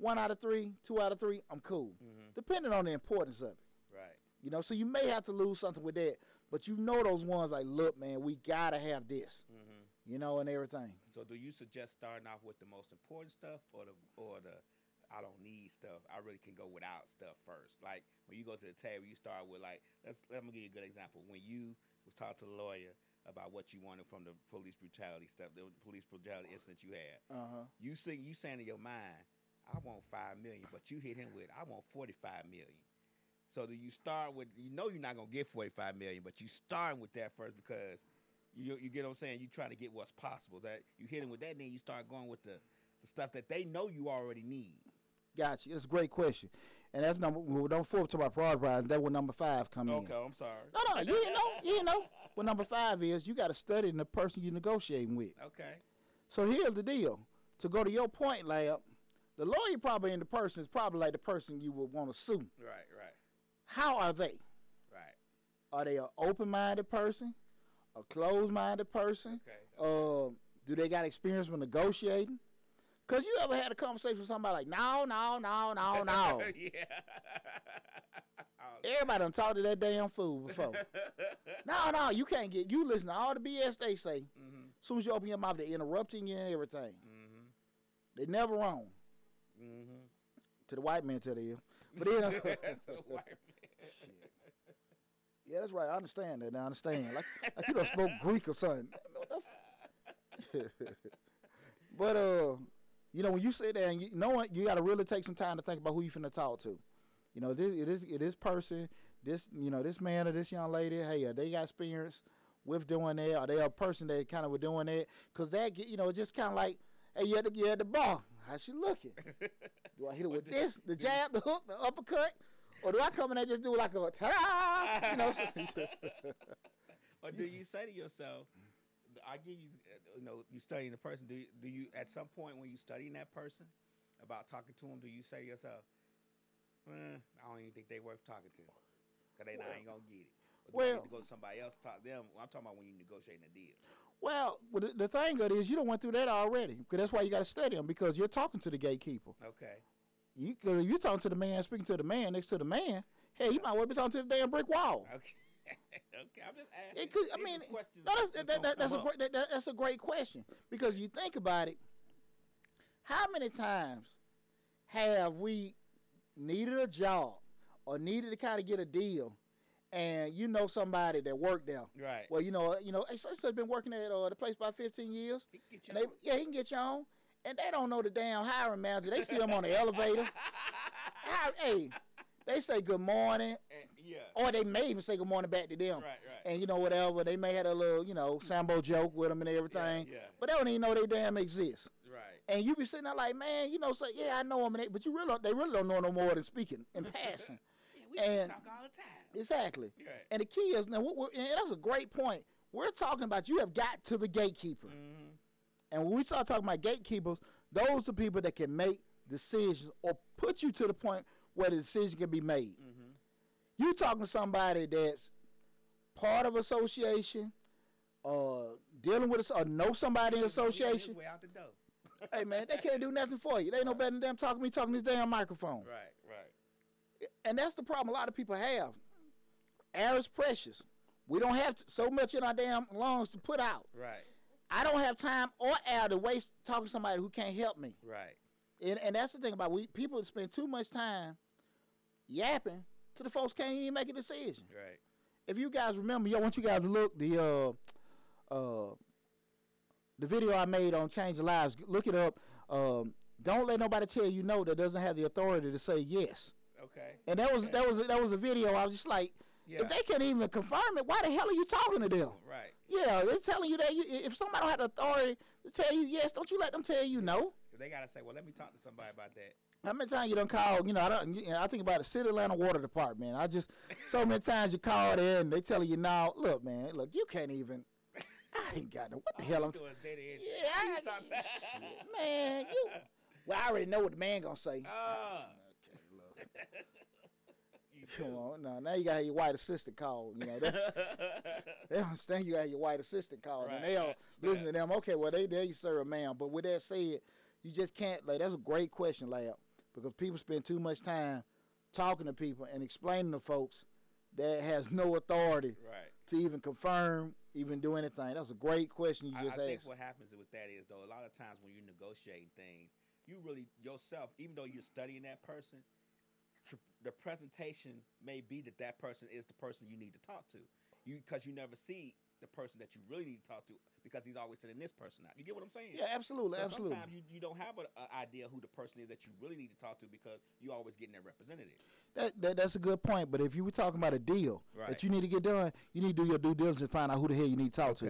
one out of three, two out of three, I'm cool." Mm-hmm. Depending on the importance of it, Right. you know. So you may have to lose something with that, but you know those ones like, "Look, man, we gotta have this," Mm-hmm. you know, and everything. So, do you suggest starting off with the most important stuff, or the or the I don't need stuff. I really can go without stuff first. Like when you go to the table, you start with like let's let me give you a good example. When you was talking to the lawyer about what you wanted from the police brutality stuff, the police brutality incident you had, Uh huh. you see you saying in your mind, I want five million, but you hit him with I want forty five million. So do you start with you know you're not gonna get forty five million, but you starting with that first because you you get what I'm saying. You trying to get what's possible. That you hit him with that, then you start going with the, the stuff that they know you already need. Gotcha. It's a great question, and that's number. Well, don't forget to my prize. That's where number five come in. Okay, I'm sorry. No, no, you didn't know. You didn't know. What number five is, you got to study the person you're negotiating with. Okay. So here's the deal. To go to your point, lab, the lawyer probably in the person is probably like the person you would want to sue. Right, right, How are they? right. Are they an open-minded person, a closed-minded person? Okay. Uh, do they got experience with negotiating? Cause you ever had a conversation with somebody like, no, no, no, no, [laughs] no. yeah. [laughs] Everybody done talked to that damn fool before. [laughs] no, no, you can't get. You listen to all the BS they say. Mm-hmm. soon as you open your mouth, they're interrupting you and everything. Mm-hmm. They never wrong. Mhm. To the white man, tell you. But [laughs] then, That's a white man. yeah, that's right. I understand that. I understand. Like, like you don't spoke Greek or something. The [laughs] But uh, you know, when you sit there and you know what, you got to really take some time to think about who you finna talk to. You know, this it is it is person, this you know this man or this young lady. Hey, uh, they got experience with doing that, Are they a person that kind of were doing that, cause that you know just kind of like, hey, you at the you at the bar, how she looking? [laughs] Do I hit her with this, the [laughs] jab, the hook, the uppercut, or do I come in and just do like a ta You know. [laughs] or do you say to yourself, I give you, you know, you studying the person. Do you, do you at some point when you studying that person about talking to them, do you say to yourself, eh, I don't even think they worth talking to, cause they not ain't gonna get it. Or do you need to go to somebody else talk to them. I'm talking about when you negotiating a deal. Well, the, the thing of it is, you don't went through that already, because that's why you got to study them, because you're talking to the gatekeeper. Okay. You, cause if you're talking to the man, speaking to the man next to the man, hey, you might well be talking to the damn brick wall. [laughs] Okay. okay. I'm just asking. It could, I mean, no, that's, that's that, that, that's, a great, that- that's a great question because you think about it. How many times have we needed a job or needed to kind of get a deal, and you know somebody that worked there? Right. Well, you know, you know, I have been working at uh, the place about 15 years. He get you they, yeah, he can get you on. And they don't know the damn hiring manager. They see him on the elevator. [laughs] How, hey, they say good morning, And- yeah. or they may even say good morning back to them. Right. Right. And you know whatever, they may have a little, you know, Sambo joke with them and everything. Yeah. But they don't even know they damn exist. Right. And you be sitting there like, man, you know, say, yeah, I know them, and they, but you really, they really don't know no more than speaking and [laughs] passing. Yeah, we And- talk all the time. Exactly. Right. And the key is now, what and that's a great point. We're talking about you have got to the gatekeeper. Mm-hmm. And when we start talking about gatekeepers, those are people that can make decisions or put you to the point where the decision can be made. Mm-hmm. You talking to somebody that's part of association, uh, dealing with us, or know somebody in association. Way out the door. [laughs] hey man, they can't do nothing for you. They know better than them talking to me talking this damn microphone. Right. Right. And that's the problem a lot of people have. Air is precious. We don't have t- so much in our damn lungs to put out. Right. I don't have time or air to waste talking to somebody who can't help me. Right. And, and that's the thing about we people spend too much time yapping to the folks can't even make a decision. Right. If you guys remember, yo, I want you guys to look the uh uh the video I made on changing lives. Look it up. Um, don't let nobody tell you no that doesn't have the authority to say yes. Okay. And that was Okay. that was that was a video. I was just like, Yeah. if they can't even confirm it, why the hell are you talking to them? Right. Yeah, they're telling you that you, if somebody don't have the authority to tell you yes, don't you let them tell you no. If they gotta say, well, let me talk to somebody about that. How many times you done called? You know, I don't. You know, I think about the City Atlanta Water Department. I just so many [laughs] times you call there and they telling you now, look, man, look, you can't even. I ain't got no. What the hell I'm. doing entry. Yeah, How you I- talk shit, man, you. Well, I already know what the man gonna say. Ah. Okay, look. [laughs] You Come on, now, now you gotta have your white assistant called. You know, [laughs] they, they understand you got your white assistant called, Right, and they all right, listen yeah. to them. Okay, well they there you serve a man, but with that said, you just can't. Like that's a great question, Lab, because people spend too much time talking to people and explaining to folks that has no authority right. to even confirm, even do anything. That's a great question you I, just I think what happens with that is though, a lot of times when you're negotiating things, you really yourself, even though you're studying that person, tr- the presentation may be that that person is the person you need to talk to. You because you never see the person that you really need to talk to because he's always sending this person out. You get what I'm saying? yeah, absolutely, So absolutely. sometimes you, you don't have an idea who the person is that you really need to talk to because you're always getting that representative. That, that that's a good point. But if you were talking about a deal Right. that you need to get done, you need to do your due diligence and find out who the hell you need to talk to.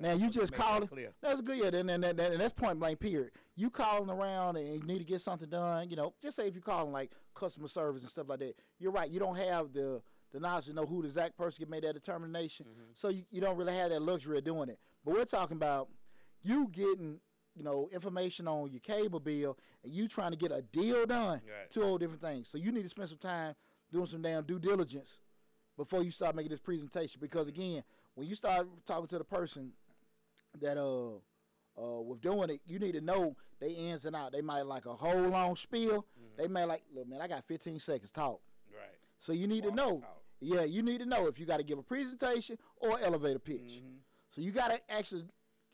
Now you just call it. Clear. That's good. Yeah, then, then, then, then that's point blank. Period. You calling around and you need to get something done. You know, just say if you're calling like customer service and stuff like that. You're right. You don't have the the knowledge to know who the exact person can make that determination. Mm-hmm. So you, you don't really have that luxury of doing it. But we're talking about you getting you know information on your cable bill and you trying to get a deal done. Right. Two whole different things. So you need to spend some time doing some damn due diligence before you start making this presentation. Because again, when you start talking to the person that uh uh with doing it, you need to know they ins and out. They might like a whole long spiel. They may like, look, man, I got 15 seconds talk. Right. So you need Walk to know. talk. Yeah, you need to know if you got to give a presentation or elevator pitch. Mhm. So you got to actually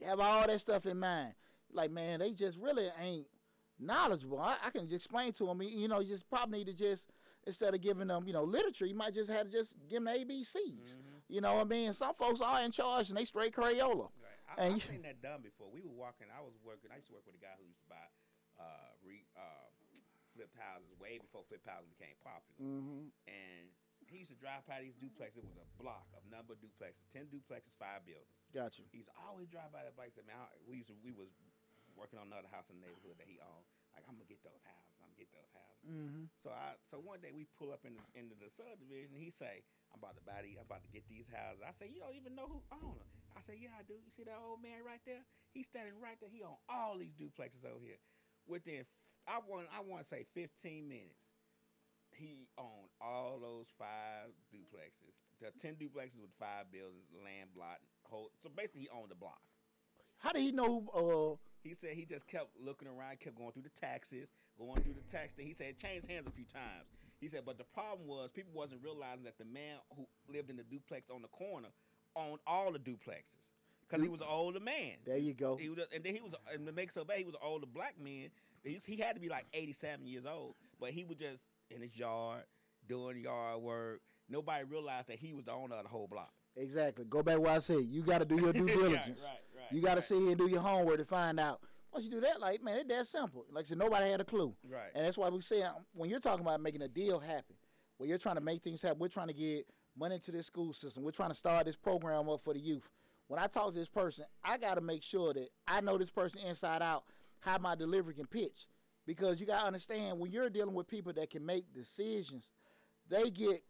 have all that stuff in mind. Like, man, they just really ain't knowledgeable. I, I can explain to them. You know, you just probably need to just instead of giving them, you know, literature, you might just have to just give them ABCs. Mm-hmm. You know what I mean? Some folks are in charge and they straight Crayola. And I've seen that done before. We were walking. I was working. I used to work with a guy who used to buy uh, re, uh, flipped houses way before flipped houses became popular. Mm-hmm. And he used to drive by these duplexes. It was a block of number of duplexes, ten duplexes, five buildings. Got you. He always drive by that bike. Said, "Man, I, we used to, we was working on another house in the neighborhood that he owned. Like, I'm gonna get those houses. I'm gonna get those houses." Mm-hmm. So I so one day we pull up in the, into the subdivision. He say, "I'm about to buy these. I'm about to get these houses." I say, "You don't even know who own them." I say, "Yeah, I do. You see that old man right there? He's standing right there. He own all these duplexes over here. Within I want I want to say 15 minutes, he owned all those five duplexes. The 10 duplexes with five buildings, land block, whole. So basically, he owned the block. How did he know? Uh, He said he just kept looking around, kept going through the taxes, going through the tax thing. He said changed hands a few times. He said, but the problem was people wasn't realizing that the man who lived in the duplex on the corner owned all the duplexes because he was an older man. there you go. He was, and then he was, and to make so bad, he was an older black man. He, he had to be like 87 years old, but he was just in his yard doing yard work. Nobody realized that he was the owner of the whole block. Exactly. Go back where I said you got to do your [laughs] due diligence. right, right, you got to sit here and do your homework to find out. Once you do that, like man, it's that simple. Like I said, nobody had a clue. Right. And that's why we say um, when you're talking about making a deal happen, when you're trying to make things happen, we're trying to get money into this school system. We're trying to start this program up for the youth. When I talk to this person, I got to make sure that I know this person inside out, how my delivery can pitch. Because you got to understand when you're dealing with people that can make decisions, they get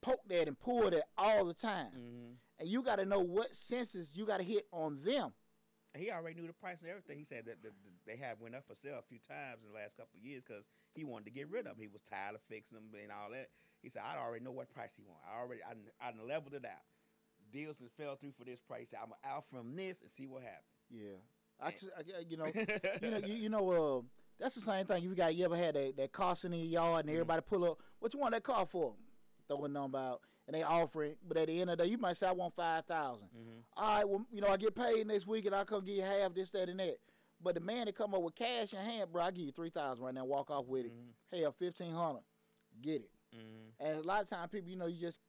poked at and pulled at all the time. Mm-hmm. And you got to know what senses you got to hit on them. He already knew the price and everything. He said that the, the, they had went up for sale a few times in the last couple of years because he wanted to get rid of them. He was tired of fixing them and all that. He said, I already know what price he want. I already, I, I leveled it out. Deals that fell through for this price. I'm out from this and see what happens. Yeah, I, just, I you know, [laughs] you know, you, you know, uh, that's the same thing. You got, you ever had that, that car sitting in your yard and mm-hmm. everybody pull up? What you want that car for? Throw a number out and they offer it, but at the end of the day, you might say, I want five thousand. Mm-hmm. All right, well, you know, I get paid next week and I come get you half this, that, and that. But the man that come up with cash in hand, bro, I give you three thousand right now. Walk off with it. Mm-hmm. Hell, fifteen hundred, get it. Mm-hmm. And a lot of times, people, you know, you just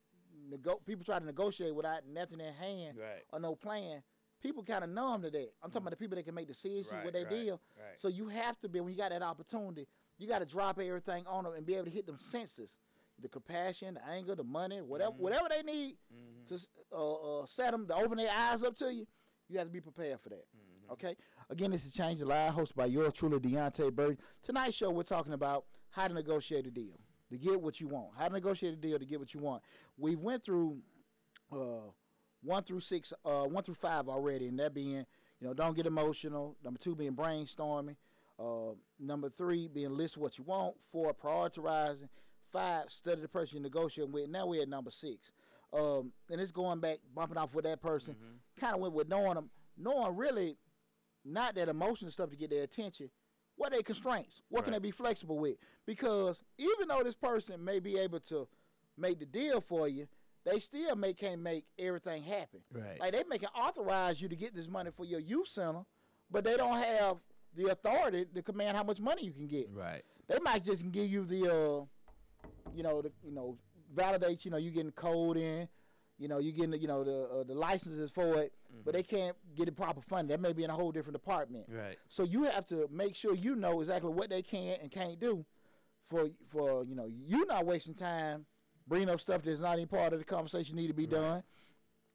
nego- people try to negotiate without nothing in hand Right. or no plan. People kind of numb to that. I'm talking about the people that can make decisions Right, with their right, deal. right. So you have to be when you got that opportunity, you got to drop everything on them and be able to hit them senses, the compassion, the anger, the money, whatever, Mm-hmm. whatever they need to uh, uh, set them to open their eyes up to you. You have to be prepared for that. Mm-hmm. Okay. Again, this is Change the Live, hosted by yours truly, Deontay Bird. Tonight's show, we're talking about how to negotiate a deal to get what you want. How to negotiate a deal to get what you want. We went through uh, one through six, uh, one through five already, and that being, you know, don't get emotional. Number two being brainstorming. Uh, number three being list what you want. Four prioritizing. Five study the person you're negotiating with. Now we're at number six, um, and it's going back bumping off with that person. Kind of went with knowing them, knowing really not that emotional stuff to get their attention. What are their constraints? What can they be flexible with? Because even though this person may be able to make the deal for you, they still may can't make everything happen. Right. Like they may can authorize you to get this money for your youth center, but they don't have the authority to command how much money you can get. Right. They might just give you the, uh, you know, the you know validate. You know, you getting code in. You know, you getting the, you know the uh, the licenses for it, but they can't get it proper funding. That may be in a whole different department. Right. So you have to make sure you know exactly what they can and can't do, for for you know you not wasting time bringing up stuff that's not even part of the conversation need to be done,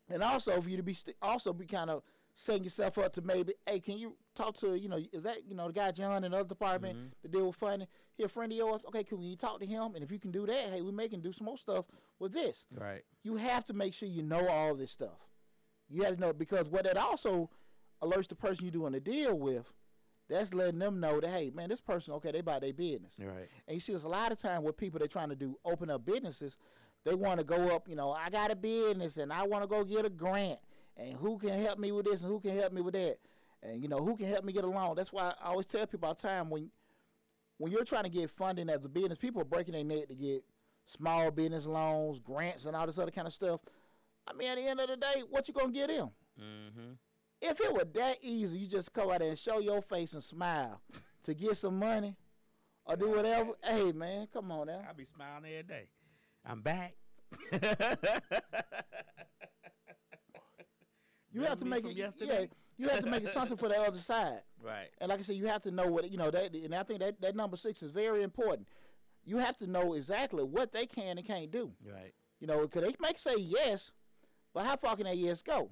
and also for you to be st- also be kind of setting yourself up to maybe, hey, can you talk to you know is that you know the guy John in the other department mm-hmm. to deal with funding? He a friend of yours? Okay, can you talk to him? And if you can do that, hey, we may can do some more stuff with this Right. you have to make sure you know all this stuff. You have to know because what that also alerts the person you're doing the deal with. That's letting them know that hey, man, this person okay, they buy their business. Right. And you see, there's a lot of time with people they're trying to do open up businesses. They want to go up, you know, I got a business and I want to go get a grant, and who can help me with this and who can help me with that, and you know who can help me get along. That's why I always tell people all the time when when you're trying to get funding as a business, people are breaking their neck to get small business loans, grants, and all this other kind of stuff. I mean, at the end of the day, what you gonna get them? Mm-hmm. If it were that easy, you just come out there and show your face and smile to get some money or do whatever. Hey, man, come on now. I be smiling every day. I'm back. [laughs] You have to make it. yesterday? Yeah, you have to make it something for the other side. Right. And like I said, you have to know what you know. That and I think that that number six is very important. You have to know exactly what they can and can't do. Right. You know, because they might say yes, but how far can that yes go?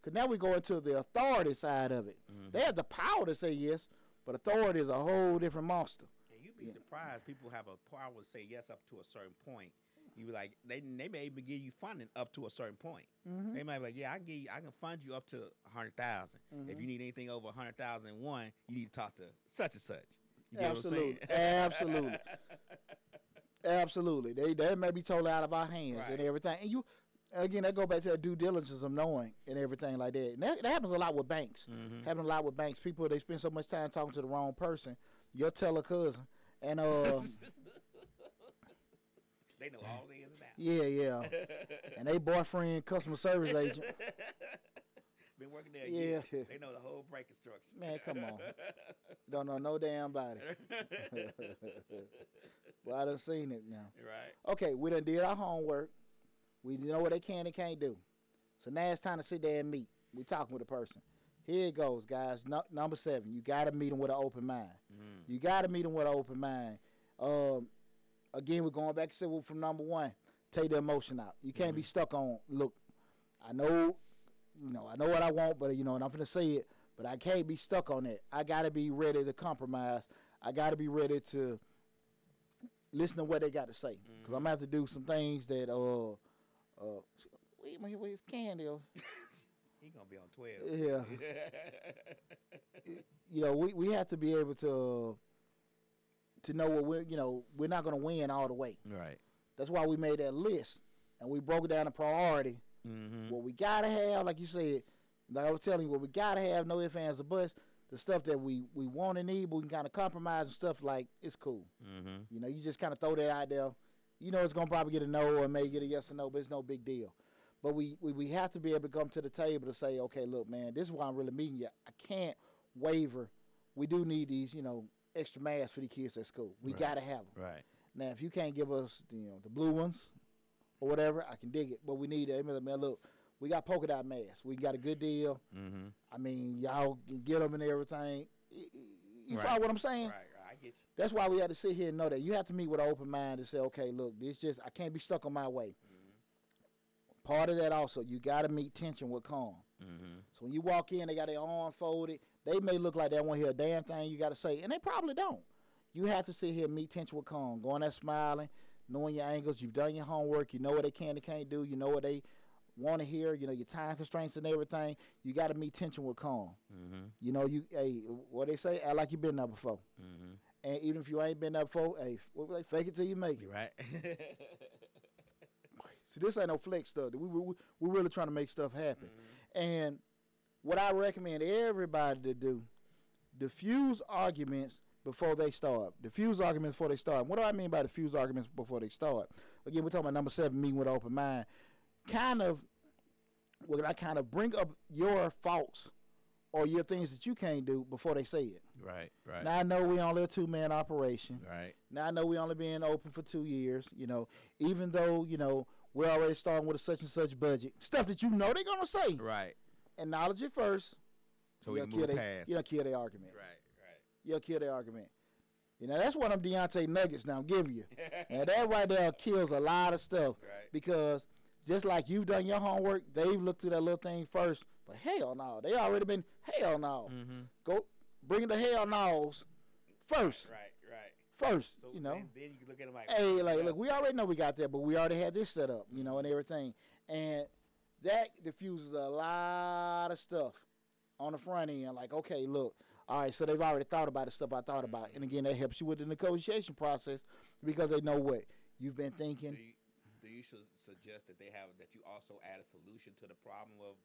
Because now we go into the authority side of it. Mm-hmm. They have the power to say yes, but authority is a whole different monster. And you'd be surprised. People have a power to say yes up to a certain point. You be like, they they may even give you funding up to a certain point. Mm-hmm. They might be like, yeah, I can give you, I can fund you up to a hundred Mm-hmm. If you need anything over a hundred thousand and one, you need to talk to such and such. You get Absolutely, what I'm saying? absolutely, [laughs] absolutely. They they may be totally out of our hands and everything. And you, again, that go back to that due diligence of knowing and everything like that. And that, that happens a lot with banks. Mhm. Happens a lot with banks. People they spend so much time talking to the wrong person. Your teller cousin, and uh, [laughs] They know all the ins and outs. yeah, yeah, and they boyfriend customer service agent. [laughs] Been working there a Yeah. year. They know the whole break instruction. Man, come on. [laughs] Don't know no damn body. well, I done seen it now. right. Okay, we done did our homework. We know what they can and can't do. So now it's time to sit there and meet. We talking with a person. Here it goes, guys. No, number seven, you got to meet them with an open mind. Mm. You got to meet them with an open mind. Um, again, we're going back to well, from number one. Take the emotion out. You can't be stuck on. Look, I know, you know, I know what I want, but you know, and I'm gonna say it, but I can't be stuck on that. I got to be ready to compromise. I got to be ready to listen to what they got to say, because I'm gonna have to do some things that uh, uh, wait, wait, where's Candy? [laughs] He gonna be on twelve. Yeah. [laughs] you know, we, we have to be able to to know what we're you know we're not going to win all the way. right. That's why we made that list and we broke it down to priority. Mm-hmm. What we gotta have, like you said, like I was telling you, what we gotta have, no ifs ands or buts. The stuff that we we want and need, but we can kind of compromise and stuff like it's cool. Mm-hmm. You know, you just kind of throw that out there. You know, it's gonna probably get a no or may get a yes or no, but it's no big deal. But we, we we have to be able to come to the table to say, okay, look, man, this is why I'm really meeting you. I can't waver. We do need these, you know, extra masks for the kids at school. We Right. gotta have them. Right. Now, if you can't give us, the, you know, the blue ones or whatever, I can dig it. But we need that. Man, look, we got polka dot masks. We got a good deal. Mm-hmm. I mean, y'all can get them and everything. You Right. follow what I'm saying? Right. Right. Get you. That's why we had to sit here and know that you have to meet with an open mind and say, okay, look, this just I can't be stuck on my way. Part of that also, you got to meet tension with calm. Mm-hmm. So when you walk in, they got their arms folded. They may look like they to hear a damn thing you got to say, and they probably don't. You have to sit here and meet tension with calm, going there smiling, knowing your angles. You've done your homework. You know what they can and can't do. You know what they want to hear. You know your time constraints and everything. You got to meet tension with calm. Mm-hmm. You know you hey what they say act like you've been there before. Mm-hmm. And even if you ain't been there before, hey, what they fake it till you make it. Right. [laughs] See, this ain't no flex stuff. We we we're really trying to make stuff happen. Mm-hmm. And what I recommend everybody to do, diffuse arguments before they start. Diffuse arguments before they start. What do I mean by diffuse arguments before they start? Again, we're talking about number seven, meeting with an open mind. Kind of, well, I kind of bring up your faults or your things that you can't do before they say it. right. Right. Now I know we only a two man operation. right. Now I know we only been open for two years. You know, even though you know we're already starting with a such and such budget, stuff that you know they're gonna say. Right. Acknowledge it first. So we you'll can kill move they, past. You'll kill their argument. Right. Right. You'll kill their argument. You know that's one of them Deontay nuggets. Now I'm giving you. [laughs] now that right there kills a lot of stuff Right. because just like you've done your homework, they've looked through that little thing first. But hell no, they already been hell no. Mm-hmm. Go bring the hell no's first. Right. Right. First, So you know. then, then you can look at them like, hey, like, look, we already know we got that, but we already had this set up, you know, and everything. And that diffuses a lot of stuff on the front end. Like, okay, look, all right, so they've already thought about the stuff I thought about. And again, that helps you with the negotiation process because they know what you've been Do thinking. you, do you su- suggest that they have that you also add a solution to the problem of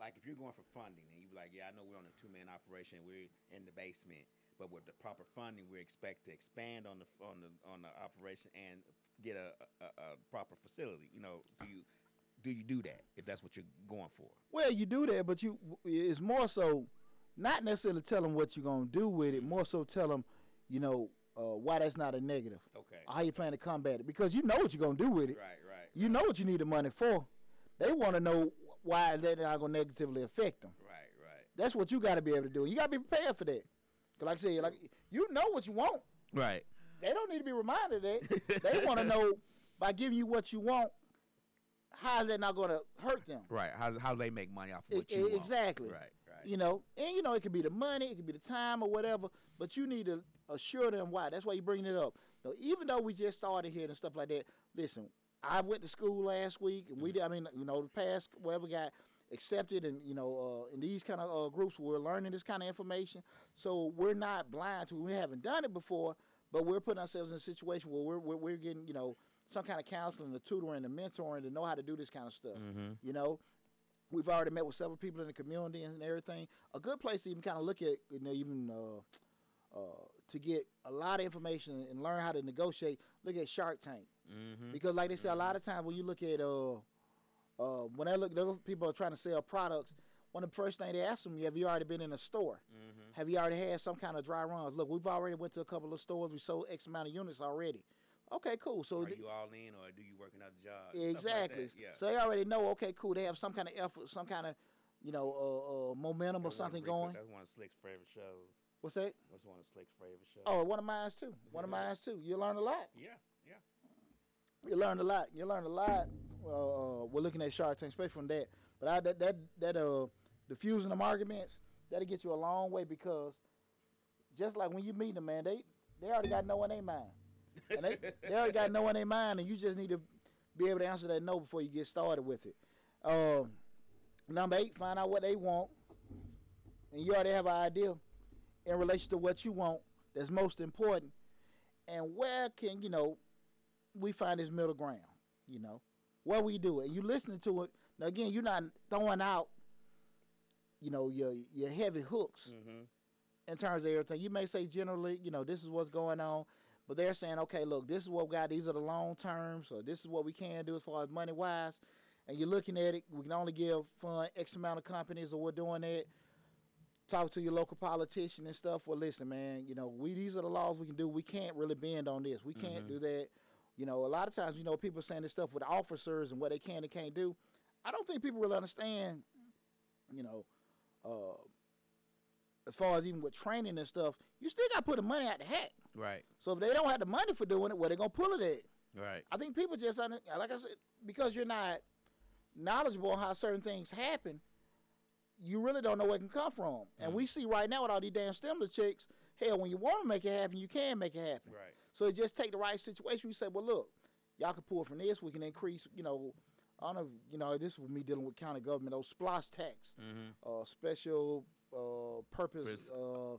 like if you're going for funding and you're like, yeah, I know we're on a two man operation, we're in the basement, but with the proper funding, we expect to expand on the on the on the operation and get a, a, a proper facility. You know, do you do you do that if that's what you're going for? Well, you do that, but you it's more so not necessarily tell them what you're gonna do with it. More so tell them, you know, uh, why that's not a negative. Okay. How you plan to combat it because you know what you're gonna do with it. Right. Right. You know what you need the money for. They want to know why is that not gonna negatively affect them? Right, right, That's what you got to be able to do. You got to be prepared for that. 'Cause like I said, like you know what you want. right. They don't need to be reminded of that. [laughs] they want to know by giving you what you want. How is that not going to hurt them? Right. How how they make money off of what you e- want. exactly. Right, right. You know, and you know it could be the money, it could be the time or whatever, but you need to assure them why. That's why you bringing it up. So even though we just started here and stuff like that, listen, I went to school last week and we did. I mean, you know, the past whatever got accepted and you know uh, in these kind of uh, groups we're learning this kind of information. So we're not blind to. it. We haven't done it before, but we're putting ourselves in a situation where we're we're, we're getting you know some kind of counseling, the tutoring, the mentoring to know how to do this kind of stuff. Mm-hmm. You know, we've already met with several people in the community and everything. A good place to even kind of look at, you know, even uh, uh, to get a lot of information and learn how to negotiate. Look at Shark Tank Mm-hmm. because, like they say, a lot of times when you look at uh, uh, when they look, those people are trying to sell products. One of the first thing they ask them, have you already been in a store? Mm-hmm. Have you already had some kind of dry runs? Look, we've already went to a couple of stores. We sold X amount of units already. Okay, cool. So Are you all in, or do you work another job? Stuff like Exactly. Yeah. So they already know. Okay, cool. They have some kind of effort, some kind of, you know, uh, uh, momentum or That's of something Rick- going. That's one of Slick's favorite shows. What's that? That's one of Slick's favorite shows. Oh, one of mine's too. One of Yeah. mine's too. You learn a lot. Yeah. You learn a lot. You learn a lot. Uh, uh, we're looking at Shark Tank, especially from that. But I, that that that uh, diffusing them arguments that'll get you a long way because just like when you meet them, man, they they already got no in their mind, and they they already got no in their mind, and you just need to be able to answer that no before you get started with it. Um, number eight, find out what they want, and you already have an idea in relation to what you want that's most important, and where can you know we find this middle ground. You know, where we do it, and you listening to it. Now again, you're not throwing out, you know, your your heavy hooks Mm-hmm. in terms of everything. You may say generally, you know, this is what's going on, but they're saying, okay, look, this is what we got. These are the long terms, so this is what we can do as far as money wise. And you're looking at it. We can only give fund X amount of companies, or we're doing it. Talk to your local politician and stuff. Well, listen, man, you know, we these are the laws we can do. We can't really bend on this. We can't Mhm. do that. You know, a lot of times, you know, people saying this stuff with officers and what they can and can't do. I don't think people really understand, you know, uh, as far as even with training and stuff, you still got to put the money out the hat. Right, So if they don't have the money for doing it, where they gonna pull it at? right. I think people just like I said, because you're not knowledgeable on how certain things happen, you really don't know where it can come from. And Mm. we see right now with all these damn stimulus checks, hell, when you want to make it happen, you can make it happen. Right. So it just take the right situation. You say, well, look, y'all can pull from this. We can increase, you know, I don't know, you know, this was me dealing with county government, those SPLOST tax, Mm-hmm. uh, special uh, purpose, Purpose. uh,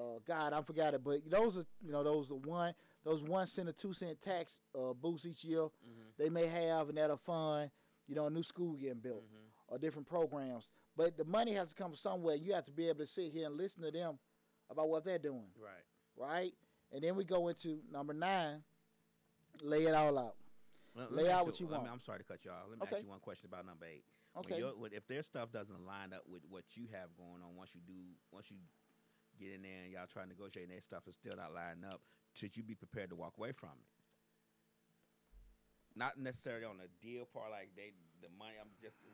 uh, God, I forgot it, but those are, you know, those are one, those one cent or two cent tax uh, boosts each year Mm-hmm. they may have, and that'll fund, you know, a new school getting built Mm-hmm. or different programs. But the money has to come from somewhere. You have to be able to sit here and listen to them about what they're doing, Right. right? And then we go into number nine, lay it all out. Let- let Lay me out what you let me- want. I'm sorry to cut you off. Let me Okay. ask you one question about number eight. Okay. when- if their stuff doesn't line up with what you have going on, once you do, once you get in there and y'all try to negotiate and their stuff is still not lining up, should you be prepared to walk away from it? Not necessarily on the deal part, like they the money. I'm just,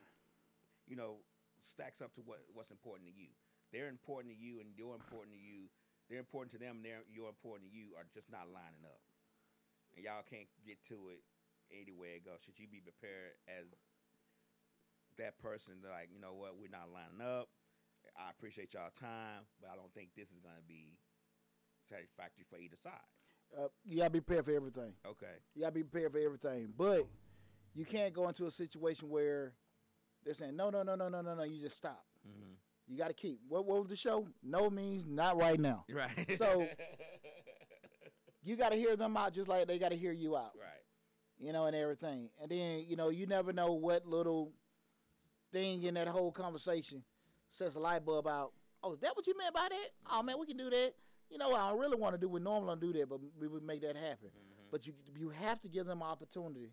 you know, stacks up to what what's important to you. They're important to you, and you're important to you. They're important to them. They're you're important to you. Are just not lining up, and y'all can't get to it anywhere it goes. Should you be prepared as that person to like, you know what, we're not lining up. I appreciate y'all time, but I don't think this is gonna be satisfactory for either side. Uh, you gotta be prepared for everything. Okay. You gotta be prepared for everything. But you can't go into a situation where they're saying no, no, no, no, no, no, no. You just stop. Mm-hmm. You gotta keep. What, what was the show? No means not right now. [laughs] Right. So- [laughs] You gotta hear them out just like they gotta hear you out. right. you know, and everything. And then, you know, you never know what little thing in that whole conversation sets a light bulb out. Oh, is that what you meant by that? Oh man, we can do that. You know, I don't really want to do. Normally don't do that, but we would make that happen. Mhm. But you you have to give them opportunity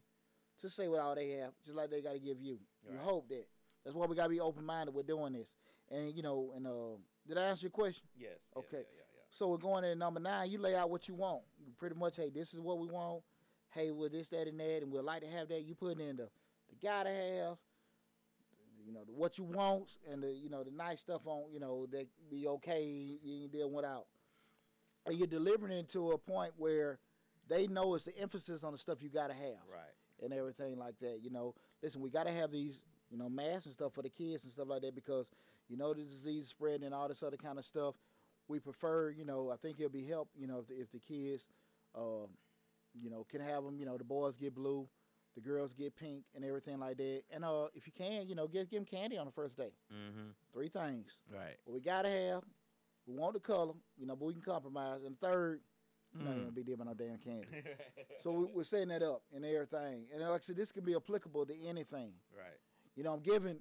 to say what all they have, just like they got to give you. You hope that. That's why we got to be open minded with doing this. And you know, and uh, did I answer your question? Yes. Okay. Yeah, yeah, yeah. So we're going in number nine. You lay out what you want. You pretty much, hey, this is what we want. Hey, with this, that, and that, and we'd like to have that. You put in the the gotta have, you know the, what you want and the you know the nice stuff on you know that be okay. You ain't deal without, and you're delivering it to a point where they know it's the emphasis on the stuff you got to have Right. and everything like that. You know, listen, we got to have these, you know, masks and stuff for the kids and stuff like that because you know the disease spreading and all this other kind of stuff. We prefer, you know, I think it'll be help, you know, if the, if the kids, uh, you know, can have them. You know, the boys get blue, the girls get pink, and everything like that. And uh, if you can, you know, get give them candy on the first day. Mm-hmm. Three things. Right. What we gotta have, we want the color, you know, but we can compromise. And third, you know, you Mm. don't be giving no damn candy. [laughs] So we, we're setting that up and everything. And like I said, this can be applicable to anything. right. You know, I'm giving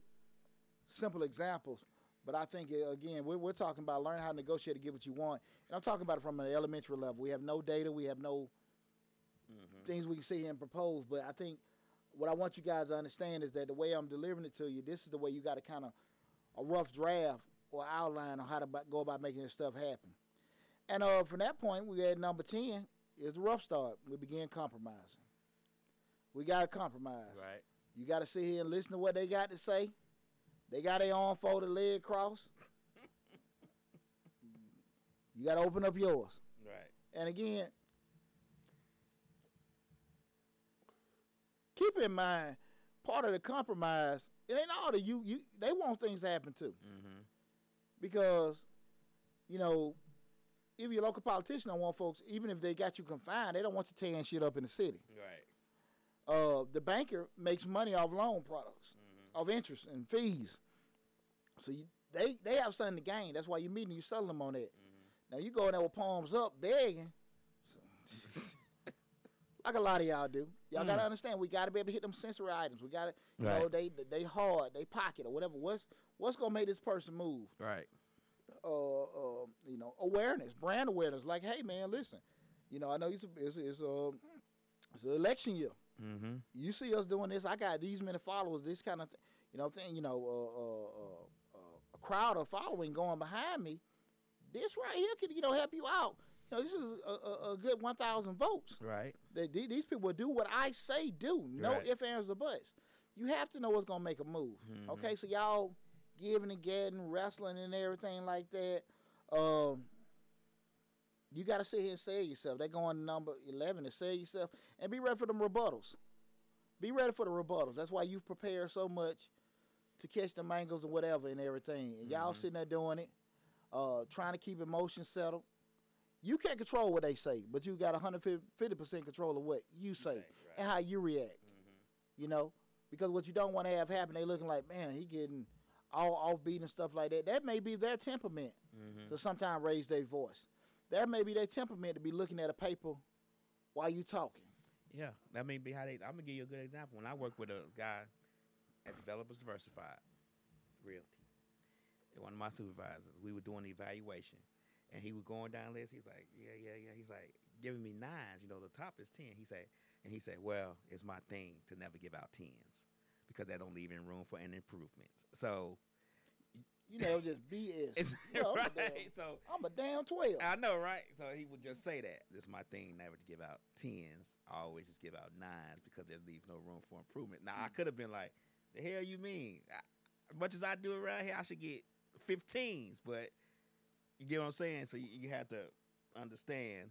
simple examples, but I think uh, again, we're, we're talking about learning how to negotiate to get what you want. And I'm talking about it from an elementary level. We have no data, we have no Mm-hmm. things we can see and propose. But I think what I want you guys to understand is that the way I'm delivering it to you, this is the way you got to kind of a rough draft or outline on how to go about making this stuff happen. And uh, from that point, we at number ten is the rough start. We begin compromising. We got to compromise. Right. You got to sit here and listen to what they got to say. They got their arm folded, leg crossed. you got to open up yours. Right. And again, keep in mind, part of the compromise, it ain't all that you you they want things to happen too. Mm-hmm. Because, you know, if your local politician don't want folks, even if they got you confined, they don't want you tearing shit up in the city. Right. Uh, the banker makes money off loan products. Of interest and fees. So you, they they have something to gain. That's why you're meeting, you selling them on that. Mm-hmm. Now you go in there with palms up, begging, [laughs] like a lot of y'all do. Y'all gotta Mm. understand. We gotta be able to hit them sensory items. We gotta, you know, they they hard, they pocket or whatever. What's what's gonna make this person move? Right. uh, uh, you know, awareness, brand awareness. Like, hey, man, listen, you know, I know it's a, it's it's, a, it's an election year. Mm-hmm. You see us doing this. I got these many followers. This kind of, th- you know, thing. You know, uh, uh, uh, uh, a crowd of following going behind me. This right here could, you know, help you out. You know, this is a, a, good one thousand votes. Right. They, the- these people will do what I say do. No Right. ifs, ands, or buts. You have to know what's gonna make a move. Mhm. Okay, so y'all giving and getting, wrestling and everything like that. Um, you got to sit here and sell yourself. They're going to number eleven to sell yourself and be ready for them rebuttals. Be ready for the rebuttals. That's why you've prepared so much to catch the mangoes and whatever and everything. And y'all Mhm. sitting there doing it, uh, trying to keep emotions settled. You can't control what they say, but you got 150% control of what you say say, right. and how you react. Mm-hmm. You know, because what you don't want to have happen, they looking like, man, he getting all offbeat and stuff like that. That may be their temperament Mm-hmm. to sometimes raise their voice. That may be their temperament to be looking at a paper while you talking. Yeah, that may be how they. I'm gonna give you a good example. When I worked with a guy at Developers Diversified Realty, one of my supervisors, we were doing the evaluation, and he was going down list. He's like, "Yeah, yeah, yeah." He's like giving me nines. You know, the top is ten. He said, and he said, "Well, it's my thing to never give out tens because that don't leave any room for any improvements. So You know, just BS. [laughs] Yo, I'm, a right. damn, [laughs] So I'm a damn 12. I know, right? So he would just say that. This my thing, never to give out tens. I always just give out nines because there leaves no room for improvement. Now I Mm. could have been like, the hell you mean? I, as much as I do around here, I should get fifteens, but you get what I'm saying? So you, you have to understand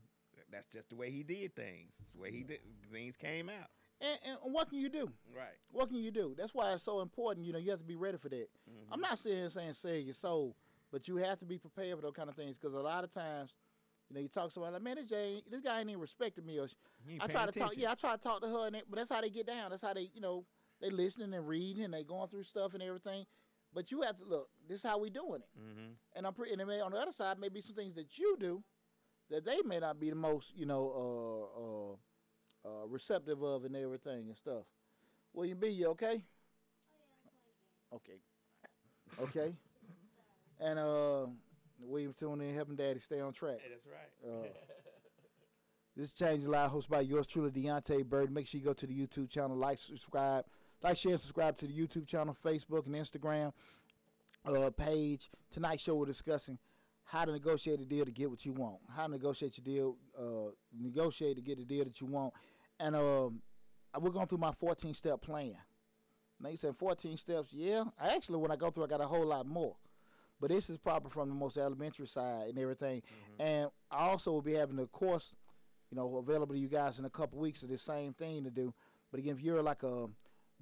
that's just the way he did things. It's the way he did things came out. And, and what can you do? Right. What can you do? That's why it's so important. You know, you have to be ready for that. Mm-hmm. I'm not sitting here saying sell your soul, but you have to be prepared for those kind of things because a lot of times, you know, you talk to somebody like, man, this, Jay, this guy ain't even respecting me. Or I try to talk, yeah, I try to talk to her, and they, but that's how they get down. That's how they, you know, they listening and reading and they going through stuff and everything. But you have to look. This is how we doing it. Mm-hmm. And I'm pretty. And may, on the other side, maybe some things that you do that they may not be the most, you know, uh, uh, uh, receptive of and everything and stuff. William B, you okay? Okay. Okay. and uh, William tuning in, helping Daddy stay on track. Hey, that's right. Uh, This is Change the Live, hosted by yours truly, Deontay Bird. Make sure you go to the YouTube channel, like, subscribe, like, share, and subscribe to the YouTube channel, Facebook, and Instagram uh, page. Tonight's show, we're discussing how to negotiate a deal to get what you want. How to negotiate your deal, uh, negotiate to get the deal that you want. And um, we're going through my 14 step plan. Now you said 14 steps. Yeah, I actually when I go through, I got a whole lot more. But this is probably from the most elementary side and everything. And I also will be having a course, you know, available to you guys in a couple weeks of the same thing to do. But again, if you're like a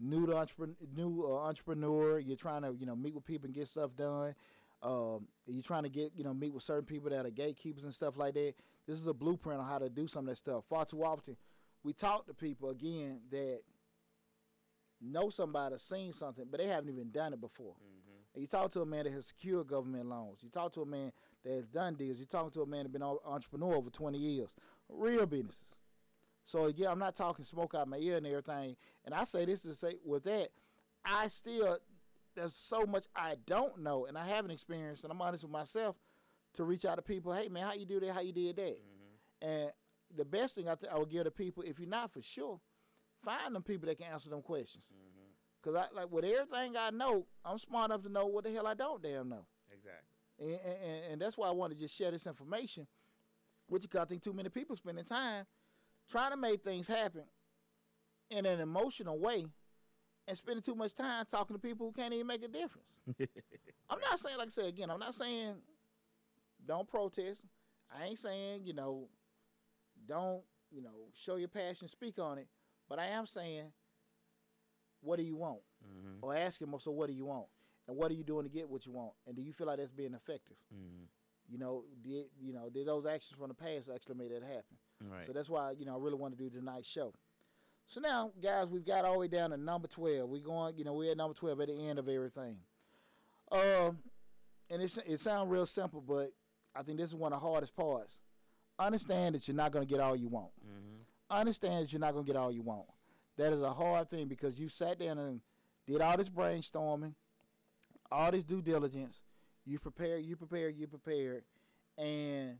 new to entrepreneur, new uh, entrepreneur, you're trying to you know meet with people and get stuff done. Um, you're trying to get you know meet with certain people that are gatekeepers and stuff like that. This is a blueprint on how to do some of that stuff. Far too often, we talk to people again that know somebody, seen something, but they haven't even done it before. Mm-hmm. And you talk to a man that has secured government loans. You talk to a man that has done deals. You talk to a man that's been an entrepreneur over 20 years. Real businesses. So again, I'm not talking smoke out my ear and everything. And I say this to say with that, I still there's so much I don't know and I haven't experienced, and I'm honest with myself to reach out to people. Hey man, how you do that? How you did that? Mm-hmm. And the best thing I, th- I would give to people, if you're not for sure, find them people that can answer them questions. Mm-hmm. Cause I like with everything I know, I'm smart enough to know what the hell I don't damn know. Exactly. And, and, and that's why I want to just share this information, which I think too many people spending time trying to make things happen in an emotional way and spending too much time talking to people who can't even make a difference. [laughs] I'm not saying, like I said again, I'm not saying don't protest. I ain't saying, you know, don't, you know, show your passion, speak on it. But I am saying, what do you want? Mm-hmm. Or ask him, so what do you want? And what are you doing to get what you want? And do you feel like that's being effective? Mm-hmm. You know, did you know did those actions from the past actually made that happen? Right. So that's why you know I really want to do tonight's show. So now, guys, we've got all the way down to number twelve. We going, you know, we're at number twelve at the end of everything. Um, and it's it sounds real simple, but I think this is one of the hardest parts. Understand that you're not going to get all you want. mm-hmm. Understand that you're not going to get all you want. That is a hard thing because you sat down and did all this brainstorming, all this due diligence. You prepared, you prepared, you prepared, and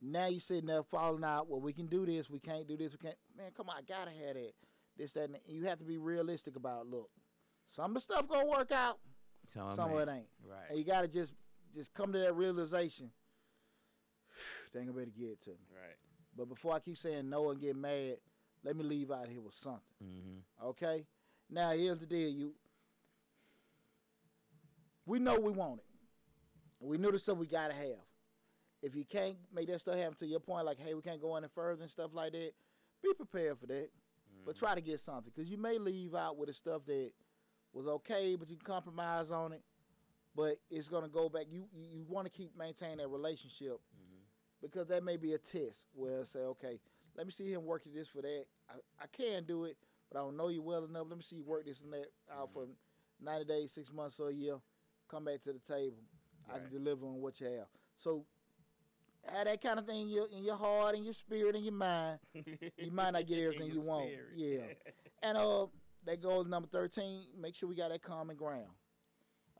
now you're sitting there falling out. Well, we can do this, we can't do this, we can't. Man, come on, I gotta have that. This, that, and you have to be realistic about. Look, some of the stuff gonna work out, So some of it ain't, and Right. you gotta just just come to that realization. They ain't gonna be able to get it to me. Right. But before I keep saying no and get mad, let me leave out here with something. Mm-hmm. Okay? Now here's the deal. You we know we want it. And we knew the stuff we gotta have. If you can't make that stuff happen to your point, like, hey, we can't go any further and stuff like that, be prepared for that. But try to get something. Because you may leave out with the stuff that was okay, but you can compromise on it. But it's gonna go back. You you, you want to keep maintaining that relationship Mm-hmm. Because that may be a test where I say, okay, let me see him working this for that. I, I can do it, but I don't know you well enough. Let me see you work this and that out for 90 days, six months, or a year. Come back to the table. I can deliver on what you have. So have that kind of thing in your, in your heart and your spirit and your mind. [laughs] You might not get everything you want. Yeah. [laughs] And uh, that goes number 13. Make sure we got that common ground.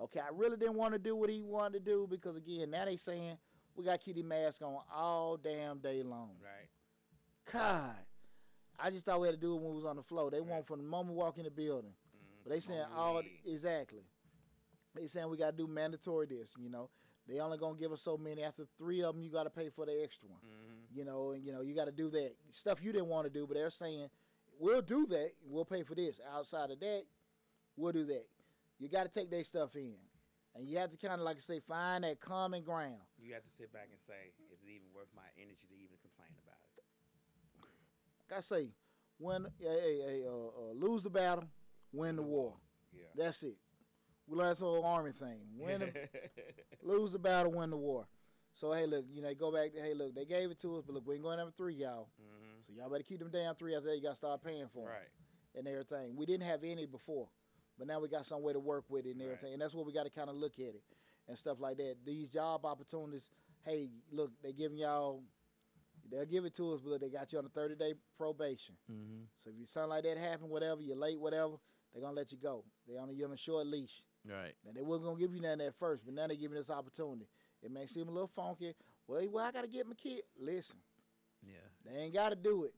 Okay, I really didn't want to do what he wanted to do because, again, now they saying we got to keep the mask on all damn day long. right. God, I just thought we had to do it when we was on the floor. They Right. want from the moment we walk in the building. Mm-hmm. But they saying all exactly. They saying we got to do mandatory this. You know, they only gonna give us so many. After three of them, you got to pay for the extra one. Mm-hmm. You know, and you know you got to do that stuff you didn't want to do. But they're saying we'll do that. We'll pay for this. Outside of that, we'll do that. You got to take their stuff in, and you have to kind of like I say find that common ground. You have to sit back and say, is it even worth my energy to even complain about it? Like I say, win, hey, hey, hey, uh, uh, lose the battle, win the war. Yeah. That's it. We learned this whole army thing. Win the, [laughs] lose the battle, win the war. So hey, look, you know, go back. To, hey, look, they gave it to us, but look, we ain't going to number three, y'all. mm-hmm. So y'all better keep them down three after that. You got to start paying for 'em Right. and everything. We didn't have any before, but now we got some way to work with it and Right. everything. And that's what we got to kind of look at it and stuff like that. These job opportunities. Hey, look, they giving y'all. They'll give it to us, but they got you on a 30 day probation. Mm-hmm. So if you something like that happen, whatever, you're late, whatever, they're gonna let you go. They on you on a short leash. Right. Now they wasn't gonna give you nothing at first, but now they're giving this opportunity. It may seem a little funky. Well, well, I gotta get my kid. Listen, Yeah. they ain't gotta do it,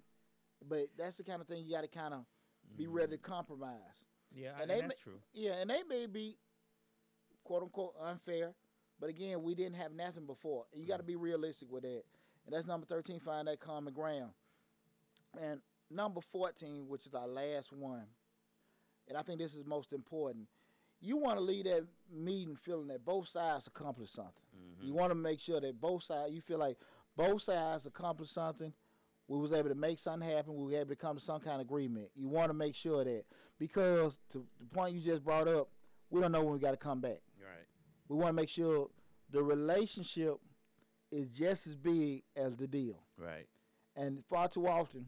but that's the kind of thing you gotta kind of be Mhm. ready to compromise. Yeah, And and, they that's true. Yeah, and they may be quote unquote unfair, but again, we didn't have nothing before. And you got to be realistic with that. And that's number 13, find that common ground. And number 14, which is our last one, and I think this is most important. You want to leave that meeting feeling that both sides accomplished something. Mm-hmm. You want to make sure that both sides, you feel like both sides accomplished something. We was able to make something happen. We were able to come to some kind of agreement. You want to make sure that because to the point you just brought up, we don't know when we got to come back. Right. We want to make sure the relationship is just as big as the deal. Right. And far too often,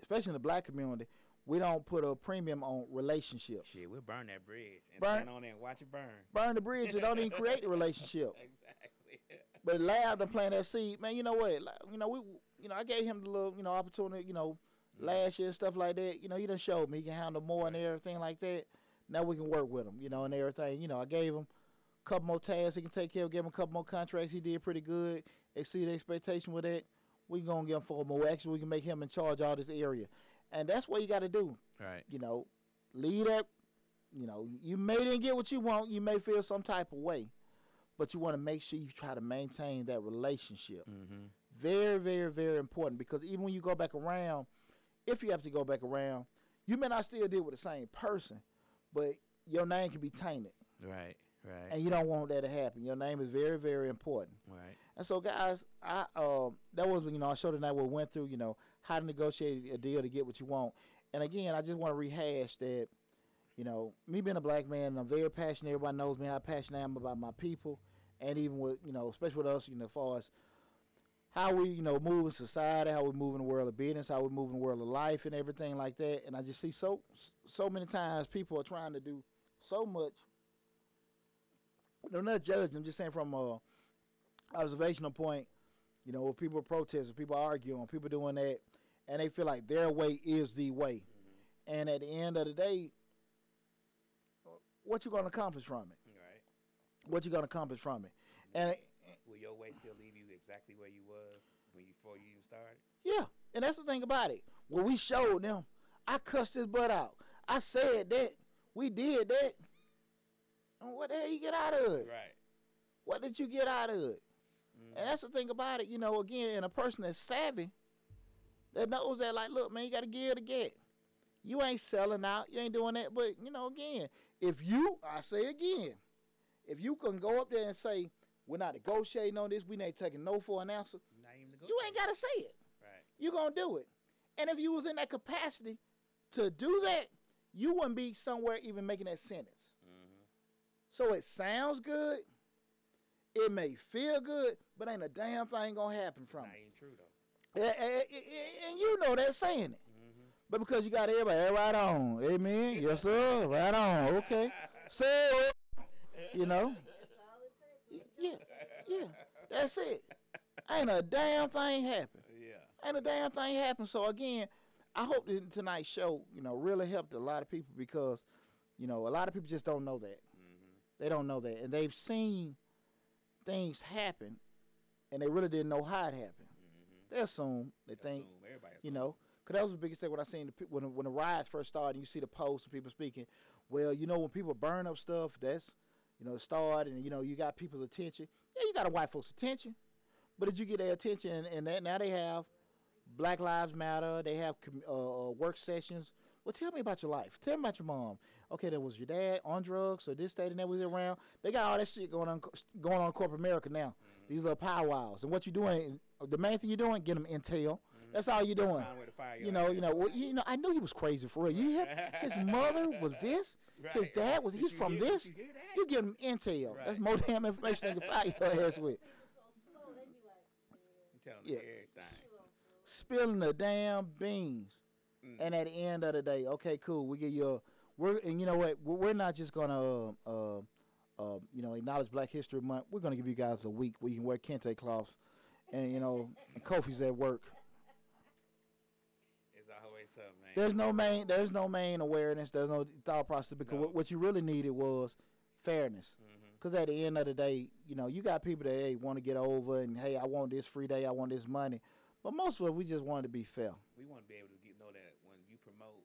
especially in the black community, we don't put a premium on relationships. Shit, we'll burn that bridge and Burn- stand on there and watch it burn. Burn the bridge and don't even create the relationship. [laughs] Exactly. But Lab to plant that seed, man. You know what? Like, You know we, you know I gave him the little, you know, opportunity. You know, last year and stuff like that. You know, he done showed me he can handle more and everything like that. Now we can work with him. You know, and everything. You know, I gave him a couple more tasks he can take care of. Give him a couple more contracts. He did pretty good. Exceeded expectation with that. We gonna give him four more. Actually, we can make him in charge of all this area, and that's what you got to do. Right. you know, lead up. You know, you may didn't get what you want. You may feel some type of way, but you want to make sure you try to maintain that relationship. Mm-hmm. Very, very, very important because even when you go back around, if you have to go back around, you may not still deal with the same person, but your name can be tainted, Right. Right. and you don't want that to happen. Your name is very, very important. right. And so, guys, I um that was you know I showed tonight what we went through you know how to negotiate a deal to get what you want. And again, I just want to rehash that, you know, me being a black man, I'm very passionate. Everybody knows me how passionate I am about my people, and even with you know, especially with us, you know, as far as how we you know move in society, how we move in the world of business, how we move in the world of life, and everything like that. And I just see so so many times people are trying to do so much. I'm not judging. I'm just saying from a observational point, you know, where people are protesting, people arguing, people doing that, and they feel like their way is the way. Mm-hmm. And at the end of the day, what you gonna accomplish from it? Right. What you gonna accomplish from it? And Will your way still leave you exactly where you was when you before you even started? yeah, and that's the thing about it. When we showed them, I cussed his butt out. I said that. We did that. And what the hell you get out of it? Right. What did you get out of it? Mhm. And that's the thing about it, you know, again, and a person that's savvy that knows that, like, look, man, you got to give to get. You ain't selling out. You ain't doing that. But, you know, again, if you, I say again, if you can go up there and say, we're not negotiating on this, we ain't taking no for an answer, Not even you ain't got to say it. Right. you going to do it. And if you was in that capacity to do that, you wouldn't be somewhere even making that sentence. Mm-hmm. So it sounds good. It may feel good, but ain't a damn thing gonna happen from it. even true though. And, and- and- and you know that saying it. Mm-hmm. But because you got everybody, right on. Amen. Yes, sir. Right on. Okay. [laughs] So, you know. Yeah. That's it. Ain't a damn thing happen. Yeah. Ain't a damn thing happen. So again, I hope that tonight's show, you know, really helped a lot of people because, you know, a lot of people just don't know that. Mm-hmm. They don't know that, and they've seen things happen, and they really didn't know how it happened. Mm-hmm. They assume, they think, Assume. Everybody you assume. know, because that was the biggest thing when I seen the, when the- when the riots first started. and You see the posts and people speaking. Well, you know, when people burn up stuff, that's you know, start and you know, you got people's attention. Yeah, you got a white folks' attention, but did you get their attention? And, that, now they have Black Lives Matter. They have uh, uh, work sessions. Well, tell me about your life. Tell me about your mom. Okay, there was your dad on drugs or this, that, and that was around. They got all that shit going on going on in corporate America now. These little powwows. And what you doing? The main thing you're doing, get them intel. That's all you're doing. Way to fire You know, you know, well, you know. I knew he was crazy for real. You hear? [laughs] His mother was this. His dad was. Did He's from hear- this. You? You give him intel. That's more damn information they can fire your ass [laughs] with. Telling Yeah. everything. Spilling the damn beans. Mm. And at the end of the day, okay, cool. We get your. We're and you know what? We're, not just gonna. Uh, uh, uh, you know, acknowledge Black History Month. We're gonna give you guys a week where you can wear kente cloths, and you know, and kufis at work. Something, man. There's no main. There's no main awareness. There's no thought process because No. what, what you really needed was fairness. mm-hmm. Because at the end of the day, you know, you got people that hey want to get over and hey, I want this free day, I want this money, but most of us we just wanted to be fair. We want to be able to get, know that when you promote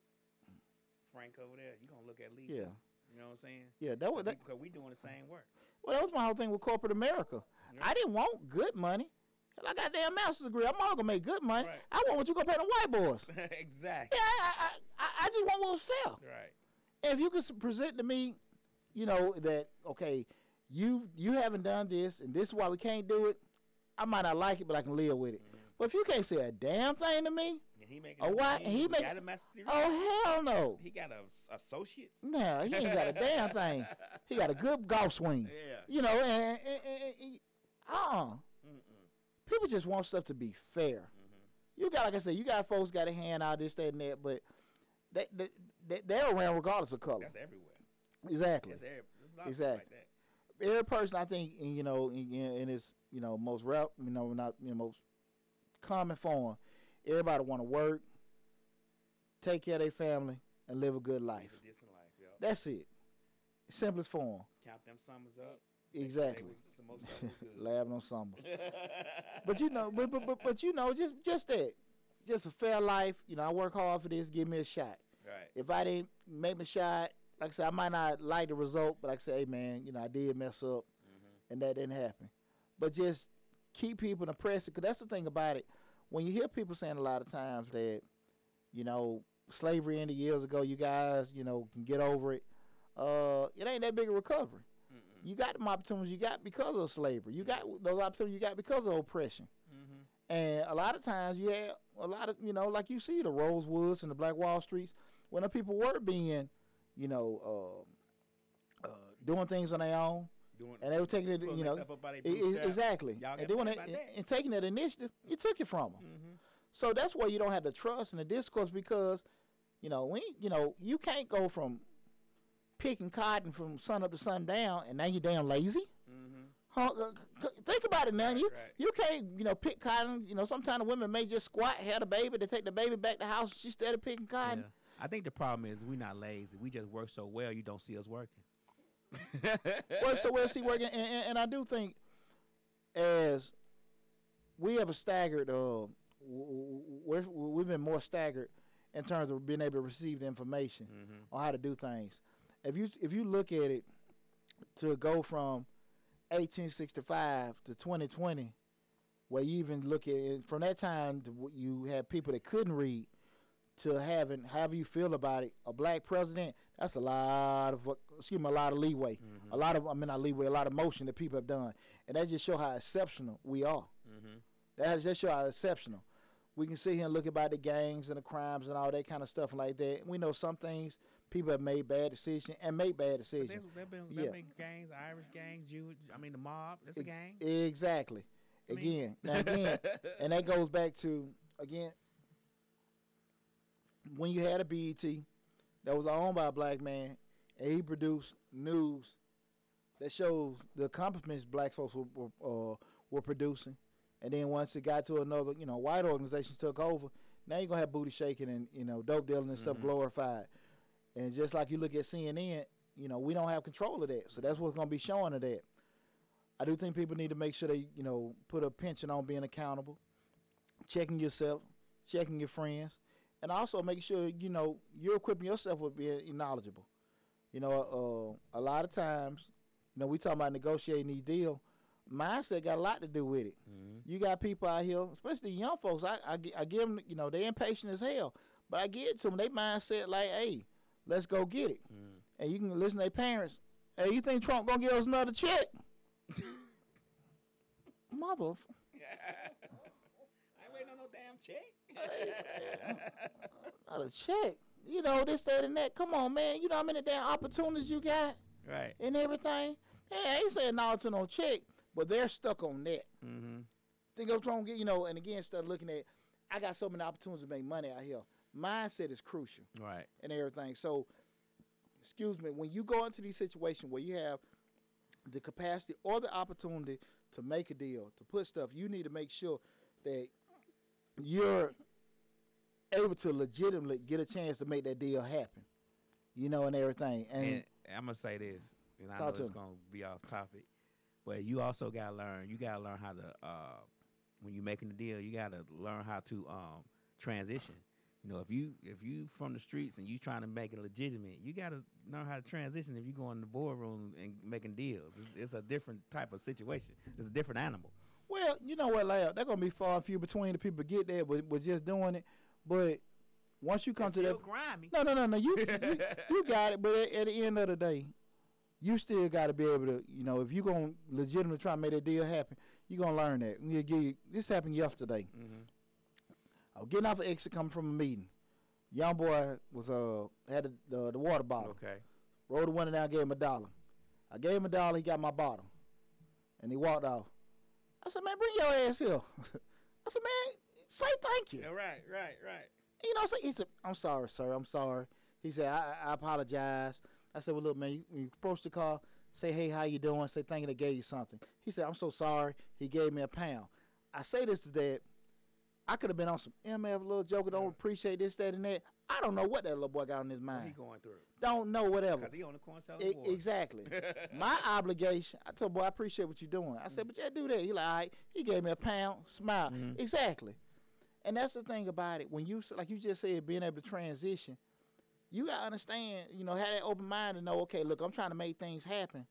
Frank over there, you're gonna look at Lee. Yeah. Too. You know what I'm saying? Yeah, that was that, Because we doing the same work. well, that was my whole thing with corporate America. I didn't want good money. I got a damn master's degree. I'm all gonna make good money. Right. I want what you gonna pay the white boys. [laughs] exactly. Yeah, I, I, I, I just want what was fair. Right. if you could s- present to me, you know that okay, you you haven't done this, and this is why we can't do it. I might not like it, but I can live with it. Mhm. But if you can't say a damn thing to me, And he making. Oh, why- He, he make- got a master's degree. oh hell no, He got a associates. no, he ain't got a damn thing. [laughs] He got a good golf swing, Yeah. you know, and, and, and, and uh, Mm-mm. People just want stuff to be fair. Mhm. You got, like I said, you got folks got a hand out this, that, and that, but they, they, they they're around regardless of color. That's everywhere. Exactly. That's every, Exactly. like that. Every person, I think, in, you know, in, in its you know most rep, you know, not you know most common form, everybody want to work, take care of their family, and live a good life. A decent life, yo. That's it. Simplest form. Count them summers up. Make sure they Exactly. was- some more good. Laughing on summers. [laughs] But you know, but, but but but you know, just just that, just a fair life. You know, I work hard for this. Give me a shot. right. If I didn't make my shot, like I said, I might not like the result, but like I say, hey man, you know, I did mess up, Mhm. and that didn't happen. But just keep people in the impressed, because that's the thing about it. When you hear people saying a lot of times that, you know, slavery ended years ago, you guys, you know, can get over it. Uh, it ain't that big a recovery. You got them opportunities you got because of slavery. You got those opportunities you got because of oppression. Mhm. And a lot of times you have a lot of, you know, like you see the Rosewoods and the Black Wall Streets, when the people were being, you know, uh, uh, doing things on their own, Doing, and they were taking it, you know, themselves up by their bootstraps. exactly, Y'all and doing it and, and taking that initiative, you took it from them. Mhm. So that's why you don't have the trust and the discourse because, you know, we, you know, you can't go from picking cotton from sun up to sundown and now you're damn lazy. Mhm. Huh? Uh, Think about it, man. Right, you right. you can't, you know, pick cotton. You know, sometimes the women may just squat, have a baby, they take the baby back to the house, she started picking cotton. Yeah. I think the problem is we're not lazy. We just work so well, you don't see us working. work so we'll see working, [laughs] and, and, and I do think as we have a staggered, uh, w- w- we're, we've been more staggered in terms of being able to receive the information. Mhm. on how to do things. If you if you look at it to go from 1865 to 2020, where you even look at it from that time you had people that couldn't read to having however you feel about it a black president. That's a lot of excuse me a lot of leeway, Mhm. a lot of I mean not leeway, a lot of motion that people have done, and that just show how exceptional we are. Mhm. That just show how exceptional. We can sit here and look about the gangs and the crimes and all that kind of stuff like that. And we know some things people have made bad decisions and make bad decisions. there's, there been, Yeah. there been gangs, Irish gangs, Jew. I mean, the mob. That's a gang. Exactly. I mean- Again, [laughs] now again, and that goes back to again when you had a BET that was owned by a black man and he produced news that shows the accomplishments black folks were were, uh, were producing, and then once it got to another, you know, white organizations took over. Now you're gonna have booty shaking and you know dope dealing and stuff Mhm. glorified, and just like you look at CNN, you know we don't have control of that, so that's what's gonna be showing of that. I do think people need to make sure they, you know, put a pension on being accountable, checking yourself, checking your friends, and also make sure you know you're equipping yourself with being knowledgeable. You know, uh, a lot of times, you know, we talk about negotiating these deals. Mindset got a lot to do with it. Mhm. You got people out here, especially young folks. I, I, I give them, you know, they're impatient as hell, but I get to them. They mindset like, hey, let's go get it. Mhm. And you can listen to their parents. Hey, you think Trump gonna give us another check? [laughs] Mother, [laughs] I ain't waiting on no damn check. [laughs] another check. You know this, that, and that. Come on, man. You know how many damn opportunities you got right. and everything. Hey, I ain't saying no to no check, but they're stuck on that. Mm-hmm. Think of Trump, get you know, and again, start looking at. I got so many opportunities to make money out here. Mindset is crucial. Right. and everything. So, excuse me, when you go into these situations where you have the capacity or the opportunity to make a deal, to put stuff, you need to make sure that you're able to legitimately get a chance to make that deal happen. You know, and everything. And, And, I'm gonna say this, and I know it's me. gonna be off topic, but you also gotta learn. You gotta learn how to uh, when you're making the deal, you gotta learn how to um, transition. You know, if you if you from the streets and you trying to make it legitimate, you gotta know how to transition. If you go in the boardroom and making deals, it's, it's a different type of situation. It's a different animal. well, you know what, Lab, they're gonna be far and few between the people get there, but, but just doing it. But once you come It's to still that, grimy. no, no, no, no, you you, [laughs] you got it. But at, at the end of the day, you still got to be able to, you know, if you're gonna legitimately try to make that deal happen, you're gonna learn that. You you, this happened yesterday. hmm I was getting off the exit coming from a meeting. Young boy was uh had the the, the water bottle. Okay. Rolled the window down, gave him a dollar. I gave him a dollar, he got my bottle. And he walked off. I said, man, bring your ass here. [laughs] I said, man, say thank you. Yeah, right, right, right. You know, so he said, I'm sorry, sir, I'm sorry. He said, I, I apologize. I said, well, look, man, you, you approach the car, say, hey, how you doing? Say, thank you, they gave you something. He said, I'm so sorry. He gave me a pound. I say this to that. I could have been on some MF little Joker. don't appreciate this, that, and that. I don't know what that little boy got on his mind. What he going through? Don't know whatever. Because he on the corner selling E- exactly. [laughs] My obligation, I told boy, I appreciate what you're doing. I said, but yeah, do that. He like, all right. He gave me a pound, smile. Mhm. Exactly. And that's the thing about it. When you, like you just said, being able to transition, you gotta understand, you know, have that open mind to know, okay, look, I'm trying to make things happen,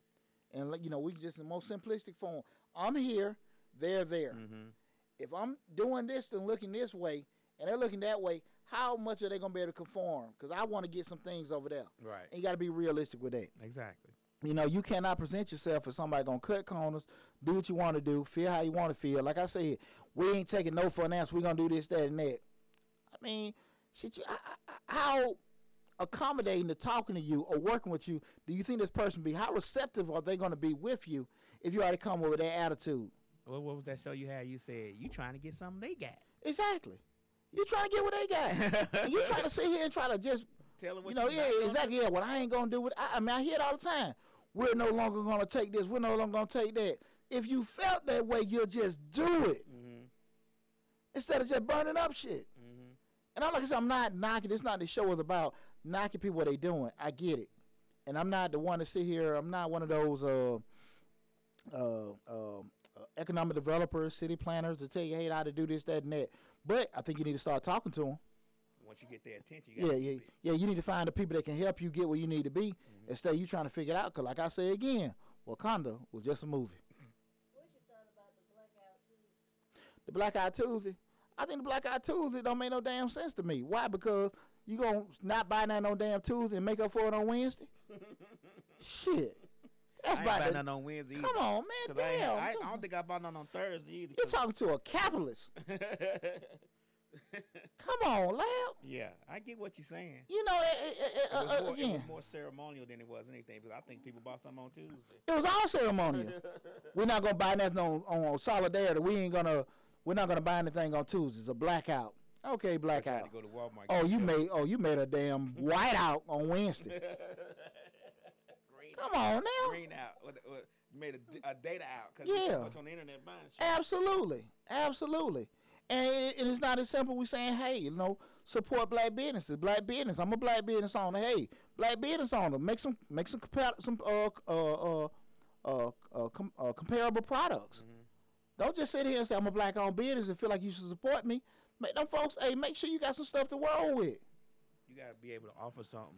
and like, you know, we just in the most simplistic form. I'm here, they're there. hmm If I'm doing this and looking this way, and they're looking that way, how much are they gonna be able to conform? Because I want to get some things over there. Right. And you got to be realistic with that. Exactly. You know, you cannot present yourself as somebody gonna cut corners, do what you want to do, feel how you want to feel. Like I said, we ain't taking no for an answer. We gonna do this, that, and that. I mean, shit. You, I, I, how accommodating to talking to you or working with you do you think this person be? How receptive are they gonna be with you if you already come with that attitude? What, what was that show you had? You said you trying to get something they got. Exactly. You trying to get what they got. [laughs] you trying to sit here and try to just Tell them what you know, you yeah, exactly. Yeah, what I ain't gonna do it. I, I mean, I hear it all the time. We're no longer gonna take this. We're no longer gonna take that. If you felt that way, you'll just do it. Mhm. instead of just burning up shit. Mhm. And I'm like I said, I'm not knocking. It's not the show is about knocking people what they doing. I get it, and I'm not the one to sit here. I'm not one of those uh, uh, uh, uh, economic developers, city planners to tell you hey how to do this, that, and that. But I think you need to start talking to them. Once you get their attention, you Yeah, yeah, it. yeah. You need to find the people that can help you get where you need to be mm-hmm. instead of you trying to figure it out. Cause like I say again, Wakanda was just a movie. What's your thought about the blackout too? The Blackout Tuesday. I think the Blackout Tuesday don't make no damn sense to me. Why? Because you gonna not buy nothing on damn Tuesday and make up for it on Wednesday? [laughs] Shit, that's I ain't [laughs] buy none on Wednesday either. Come on, man. I, ain't- Damn. I, I come don't think I bought none on Thursday either. You're 'cause- talking to a capitalist. [laughs] Come on, lad. yeah, I get what you're saying. You know, eh, eh, It uh, was, uh, more, it again, was more ceremonial than it was anything because I think people bought something on Tuesday. it was all ceremonial. [laughs] We're not gonna buy nothing on, on solidarity. We ain't gonna. We're not gonna buy anything on Tuesday. It's a blackout. Okay, I blackout. to go to Walmart. Oh, get you stuff. made. Oh, you made a damn whiteout on Wednesday. Come on now. green out. What, you made a, a data out because Yeah. much on the internet buying shit. Absolutely, absolutely. And it, it is not as simple. We saying, hey, you know, support black businesses. Black business. I'm a black business owner. Hey, black business owner, make some make some compa- some uh uh uh uh, uh, com- uh comparable products. Mhm. Don't just sit here and say I'm a black owned business and feel like you should support me. Make them folks, hey, make sure you got some stuff to roll with. You got to be able to offer something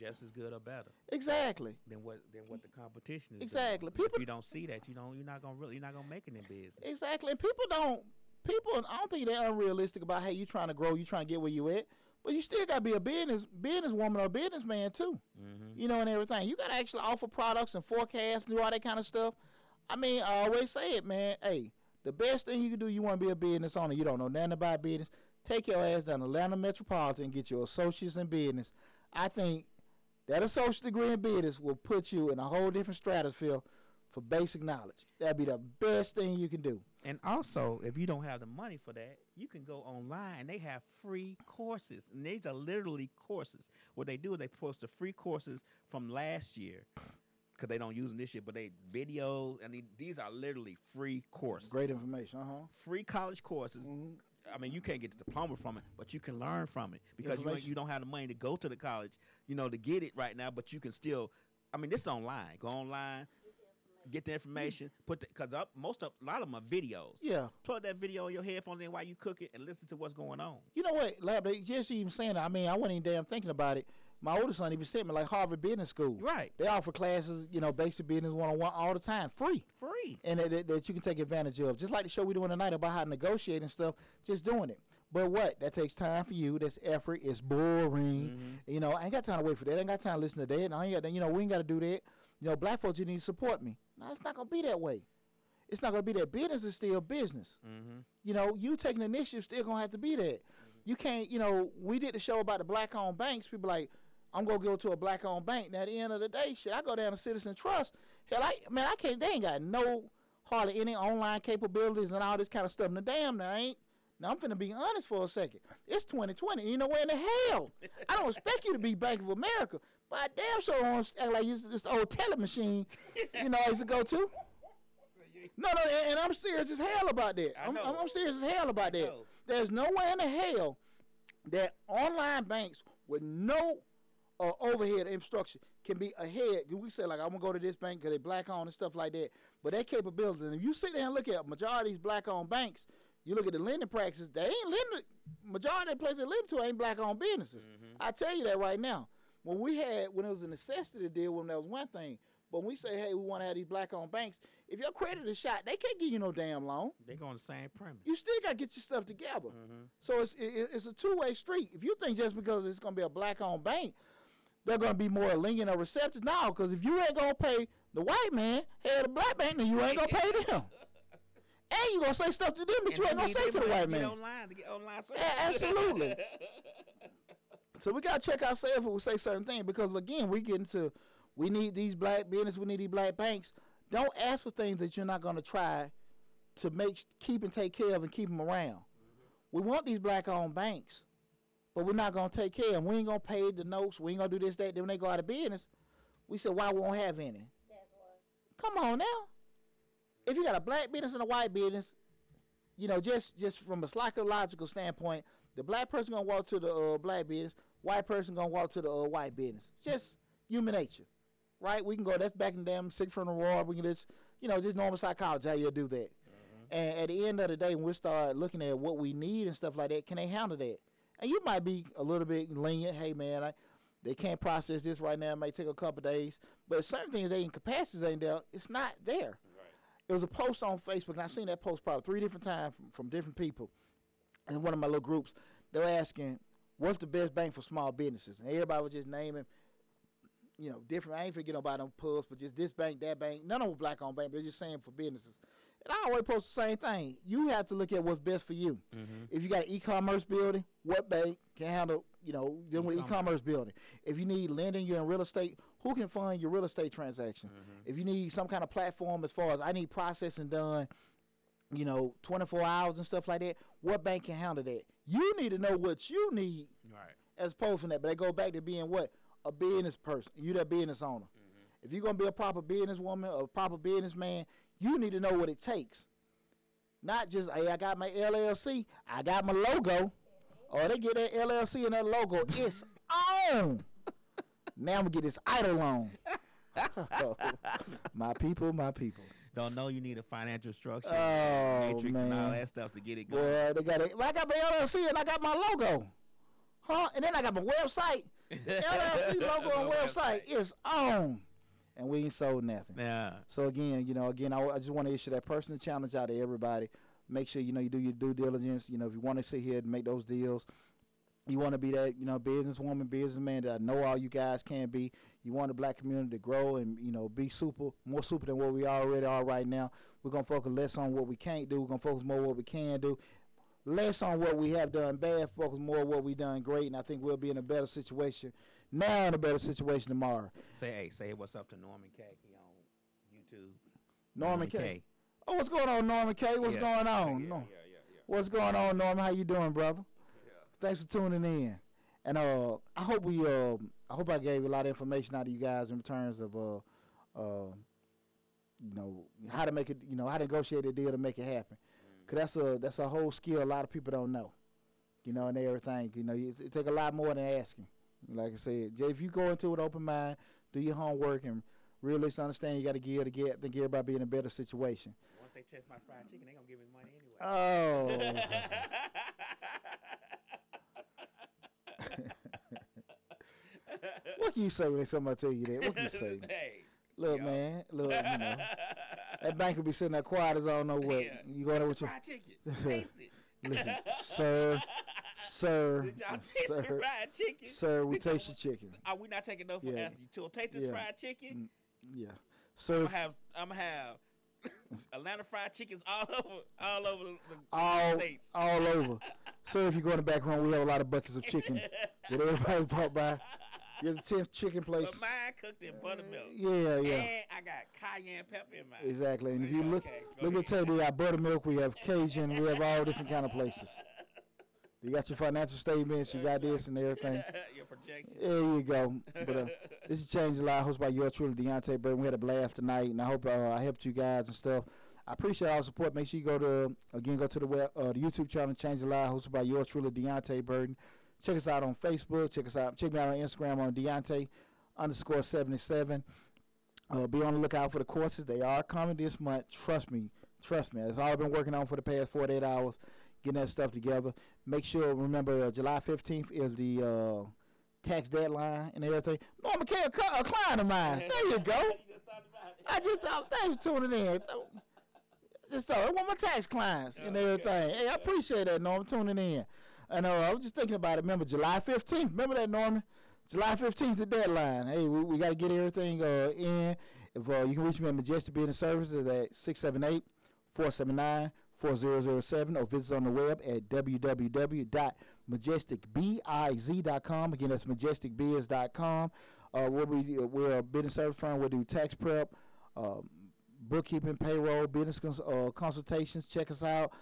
just as good or better Exactly. than what than what the competition is. Exactly. Doing. People- if you don't see that, you don't. You're not gonna really. You're not gonna make it in business. Exactly. And people don't people I don't think they're unrealistic about hey, you trying to grow, you trying to get where you at. But you still gotta be a business businesswoman or businessman too. Mm-hmm. You know, and everything. You gotta actually offer products and forecasts, do all that kind of stuff. I mean, I always say it, man. Hey, the best thing you can do, you want to be a business owner. You don't know nothing about business. Take your ass down to Atlanta Metropolitan and get your associates in business. I think that associate degree in business will put you in a whole different stratosphere for basic knowledge. That'd be the best thing you can do. And also, if you don't have the money for that, you can go online. They have free courses, and these are literally courses. What they do is they post the free courses from last year because they don't use them this year, but they video and these are literally free courses. Great information, uh huh. free college courses. I mean, you can't get the diploma from it, but you can learn from it because you, you don't have the money to go to the college, you know, to get it right now. But you can still. I mean, this is online. Go online, get the information. Put because up most of a lot of my videos. Yeah. Plug that video in your headphones in while you cook it and listen to what's going on. You know what, Lab? they Just even saying that. I mean, I wasn't even damn thinking about it. My oldest son even sent me like Harvard Business School. Right, They offer classes, you know, basic business one on one all the time, free, free. and that, that, you can take advantage of. Just like the show we're doing tonight about how to negotiate and stuff. Just doing it. But what? That takes time for you. That's effort. It's boring. Mhm. You know, I ain't got time to wait for that. I ain't got time to listen to that. And I ain't got, you know, we ain't got to do that. You know, black folks, you need to support me. No, it's not gonna be that way. It's not gonna be that. Business is still business. Mhm. You know, you taking initiative still gonna have to be that. You can't, you know, we did the show about the black owned banks. People like, I'm gonna go to a black owned bank. Now at the end of the day, shit, I go down to Citizen Trust. Hell, I man, I can't. They ain't got no hardly any online capabilities and all this kind of stuff. Now damn, now ain't. Now I'm finna be honest for a second. It's 2020. You know where in the hell? I don't expect you to be Bank of America, but I damn sure don't act like you this old teller machine. You know, I used to go to. No, no, and, and I'm serious as hell about that. I I'm, know. I'm, I'm serious as hell about that. There's no way in the hell that online banks with no uh, overhead infrastructure can be ahead. We say like I'm gonna go to this bank because they black owned and stuff like that. But that capabilities, and if you sit there and look at majority of these black owned banks, you look at the lending practices, they ain't lending. Majority of the places they lend to ain't black owned businesses. I tell you that right now. When we had when it was a necessity to deal, when that was one thing. But when we say, hey, we want to have these black owned banks, if your credit is shot, they can't give you no damn loan. They go on the same premise. You still got to get your stuff together. Mhm. So it's it, it's a two way street. If you think just because it's gonna be a black owned bank, they're gonna be more lenient or receptive, now Because if you ain't gonna pay the white man, hell, the black bank, then you ain't gonna pay them. [laughs] And you gonna say stuff to them, but And you ain't gonna say to the white man. Online to get online service. Yeah, absolutely. [laughs] So we gotta check ourselves when we say certain things because again, we get into we need these black business, we need these black banks. Don't ask for things that you're not gonna try to make keep and take care of and keep them around. We want these black owned banks, but we're not gonna take care of them. We ain't gonna pay the notes. We ain't gonna do this, that. Then when they go out of business, we said why we won't have any. That's why. Come on now. If you got a black business and a white business, you know, just just from a psychological standpoint, the black person gonna walk to the uh, black business, white person gonna walk to the uh, white business. Just human nature, right? We can go. That's back in the damn sick from the war. We can just, you know, just normal psychology. How you do that? And at the end of the day, when we start looking at what we need and stuff like that, can they handle that? And you might be a little bit lenient. Hey, man, I, they can't process this right now. It may take a couple days. But certain things, they in capacities ain't there. It's not there. It was a post on Facebook, and I seen that post probably three different times from, from different people. In one of my little groups, They're asking, "What's the best bank for small businesses?" And everybody was just naming, you know, different. I ain't forget about them pulls, but just this bank, that bank. None of them black on bank, but they're just saying for businesses. And I always post the same thing. You have to look at what's best for you. Mhm. If you got an e-commerce building, what bank can handle, you know, dealing with E-commerce. e-commerce building? If you need lending, you're in real estate, who can fund your real estate transaction? Mm-hmm. If you need some kind of platform as far as I need processing done, you know, 24 hours and stuff like that, what bank can handle that? You need to know what you need Right. as opposed from that. But they go back to being what? A business person. You that business owner. If you're gonna be a proper businesswoman or a proper businessman, you need to know what it takes. Not just, hey, I got my LLC, I got my logo. Or they get that LLC and that logo, it's [laughs] on. Now I'm gonna get this idol on. [laughs] my people, my people. Don't know you need a financial structure, Oh, matrix, and all that stuff to get it going. Boy, they got it. Well, I got my LLC and I got my logo. Huh? And then I got my website. The [laughs] LLC logo and website is on. And we ain't sold nothing. Yeah. So again, you know, again, I, I just want to issue that personal challenge out to everybody. Make sure you know you do your due diligence. You know, if you want to sit here and make those deals, you want to be that you know businesswoman, businessman that I know all you guys can be. You want the black community to grow and you know be super, more super than what we already are right now. We're gonna focus less on what we can't do. We're gonna focus more on what we can do. Less on what we have done bad. Focus more on what we've done great. And I think we'll be in a better situation now, in a better situation tomorrow. Say hey, say what's up to Norman K. He on YouTube. Norman K. Oh, what's going on, Norman K? What's Yeah. going on? Yeah, No. yeah. What's going on, Norman? How you doing, brother? Thanks for tuning in. And uh, I hope we uh, I hope I gave a lot of information out to you guys in terms of uh, uh, you know, how to make it, you know, how to negotiate a deal to make it happen. Cause that's a that's a whole skill a lot of people don't know. You know, and everything. You know, it, it take a lot more than asking. Like I said, Jay, if you go into it with open mind, do your homework, and really understand you got to give to get, think everybody be in a better situation. Once they test my fried chicken, they gonna give me money anyway. Oh, [laughs] what can you say when somebody tell you that? What can you say? [laughs] hey. Look, Yo. man, look, you know, [laughs] that bank will be sitting there quiet as I don't know what. Yeah. You going there with your fried chicken. Taste it. listen, sir, sir, [laughs] Did y'all taste sir, fried chicken? sir, we Did taste your chicken. Are we not taking no for Yeah. answer? You told take this Yeah. fried chicken. Mm, yeah, I'm gonna have I'm gonna have [laughs] Atlanta fried chickens all [laughs] over all over the all states. all over. Sir, if you go in the back room, we have a lot of buckets of chicken that everybody brought by. You're the tenth chicken place. But mine cooked in buttermilk. Uh, yeah, yeah. And I got cayenne pepper in mine. Exactly. And if you look Okay, look at the table, we got buttermilk, we have Cajun, we have all different kind of places. You got your financial statements, you got this and everything. [laughs] Your projection. There you go. But uh, [laughs] this is Change the Life, hosted by yours truly, Deontay Burton. We had a blast tonight, and I hope uh, I helped you guys and stuff. I appreciate all the support. Make sure you go to again go to the web, uh, the YouTube channel Change the Life, hosted by yours truly, Deontay Burton. Check us out on Facebook. Check us out. Check me out on Instagram on Deontay underscore seventy seven. Uh, be on the lookout for the courses. They are coming this month. Trust me. Trust me. It's all I've been working on for the past 48 hours, getting that stuff together. Make sure, remember, uh, July 15th is the uh, tax deadline and everything. Norma K, a, a client of mine. [laughs] There you go. You just thought. I just uh, thanks for tuning in. Just uh, I want my tax clients and Okay. everything. Hey, I appreciate that, Norman, tuning in. And uh, I was just thinking about it. Remember July 15th? Remember that, Norman? July 15th, the deadline. Hey, we, we got to get everything uh, in. If uh, you can reach me at Majestic Business Services at 678 479 4007 or visit on the web at www.majesticbiz.com. Again, that's majesticbiz.com. Uh, we'll be, we're a business service firm. We'll do tax prep, um, bookkeeping, payroll, business cons- uh, consultations. Check us out.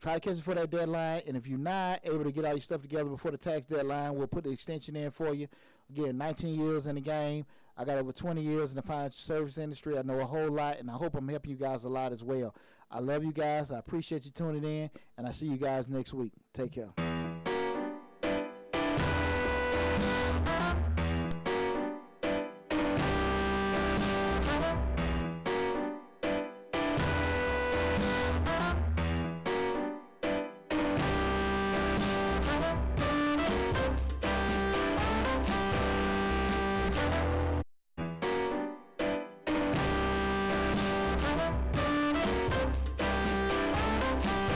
Try to catch it for that deadline. And if you're not able to get all your stuff together before the tax deadline, we'll put the extension in for you. Again, 19 years in the game. I got over 20 years in the financial service industry. I know a whole lot, and I hope I'm helping you guys a lot as well. I love you guys. I appreciate you tuning in, and I see you guys next week. Take care.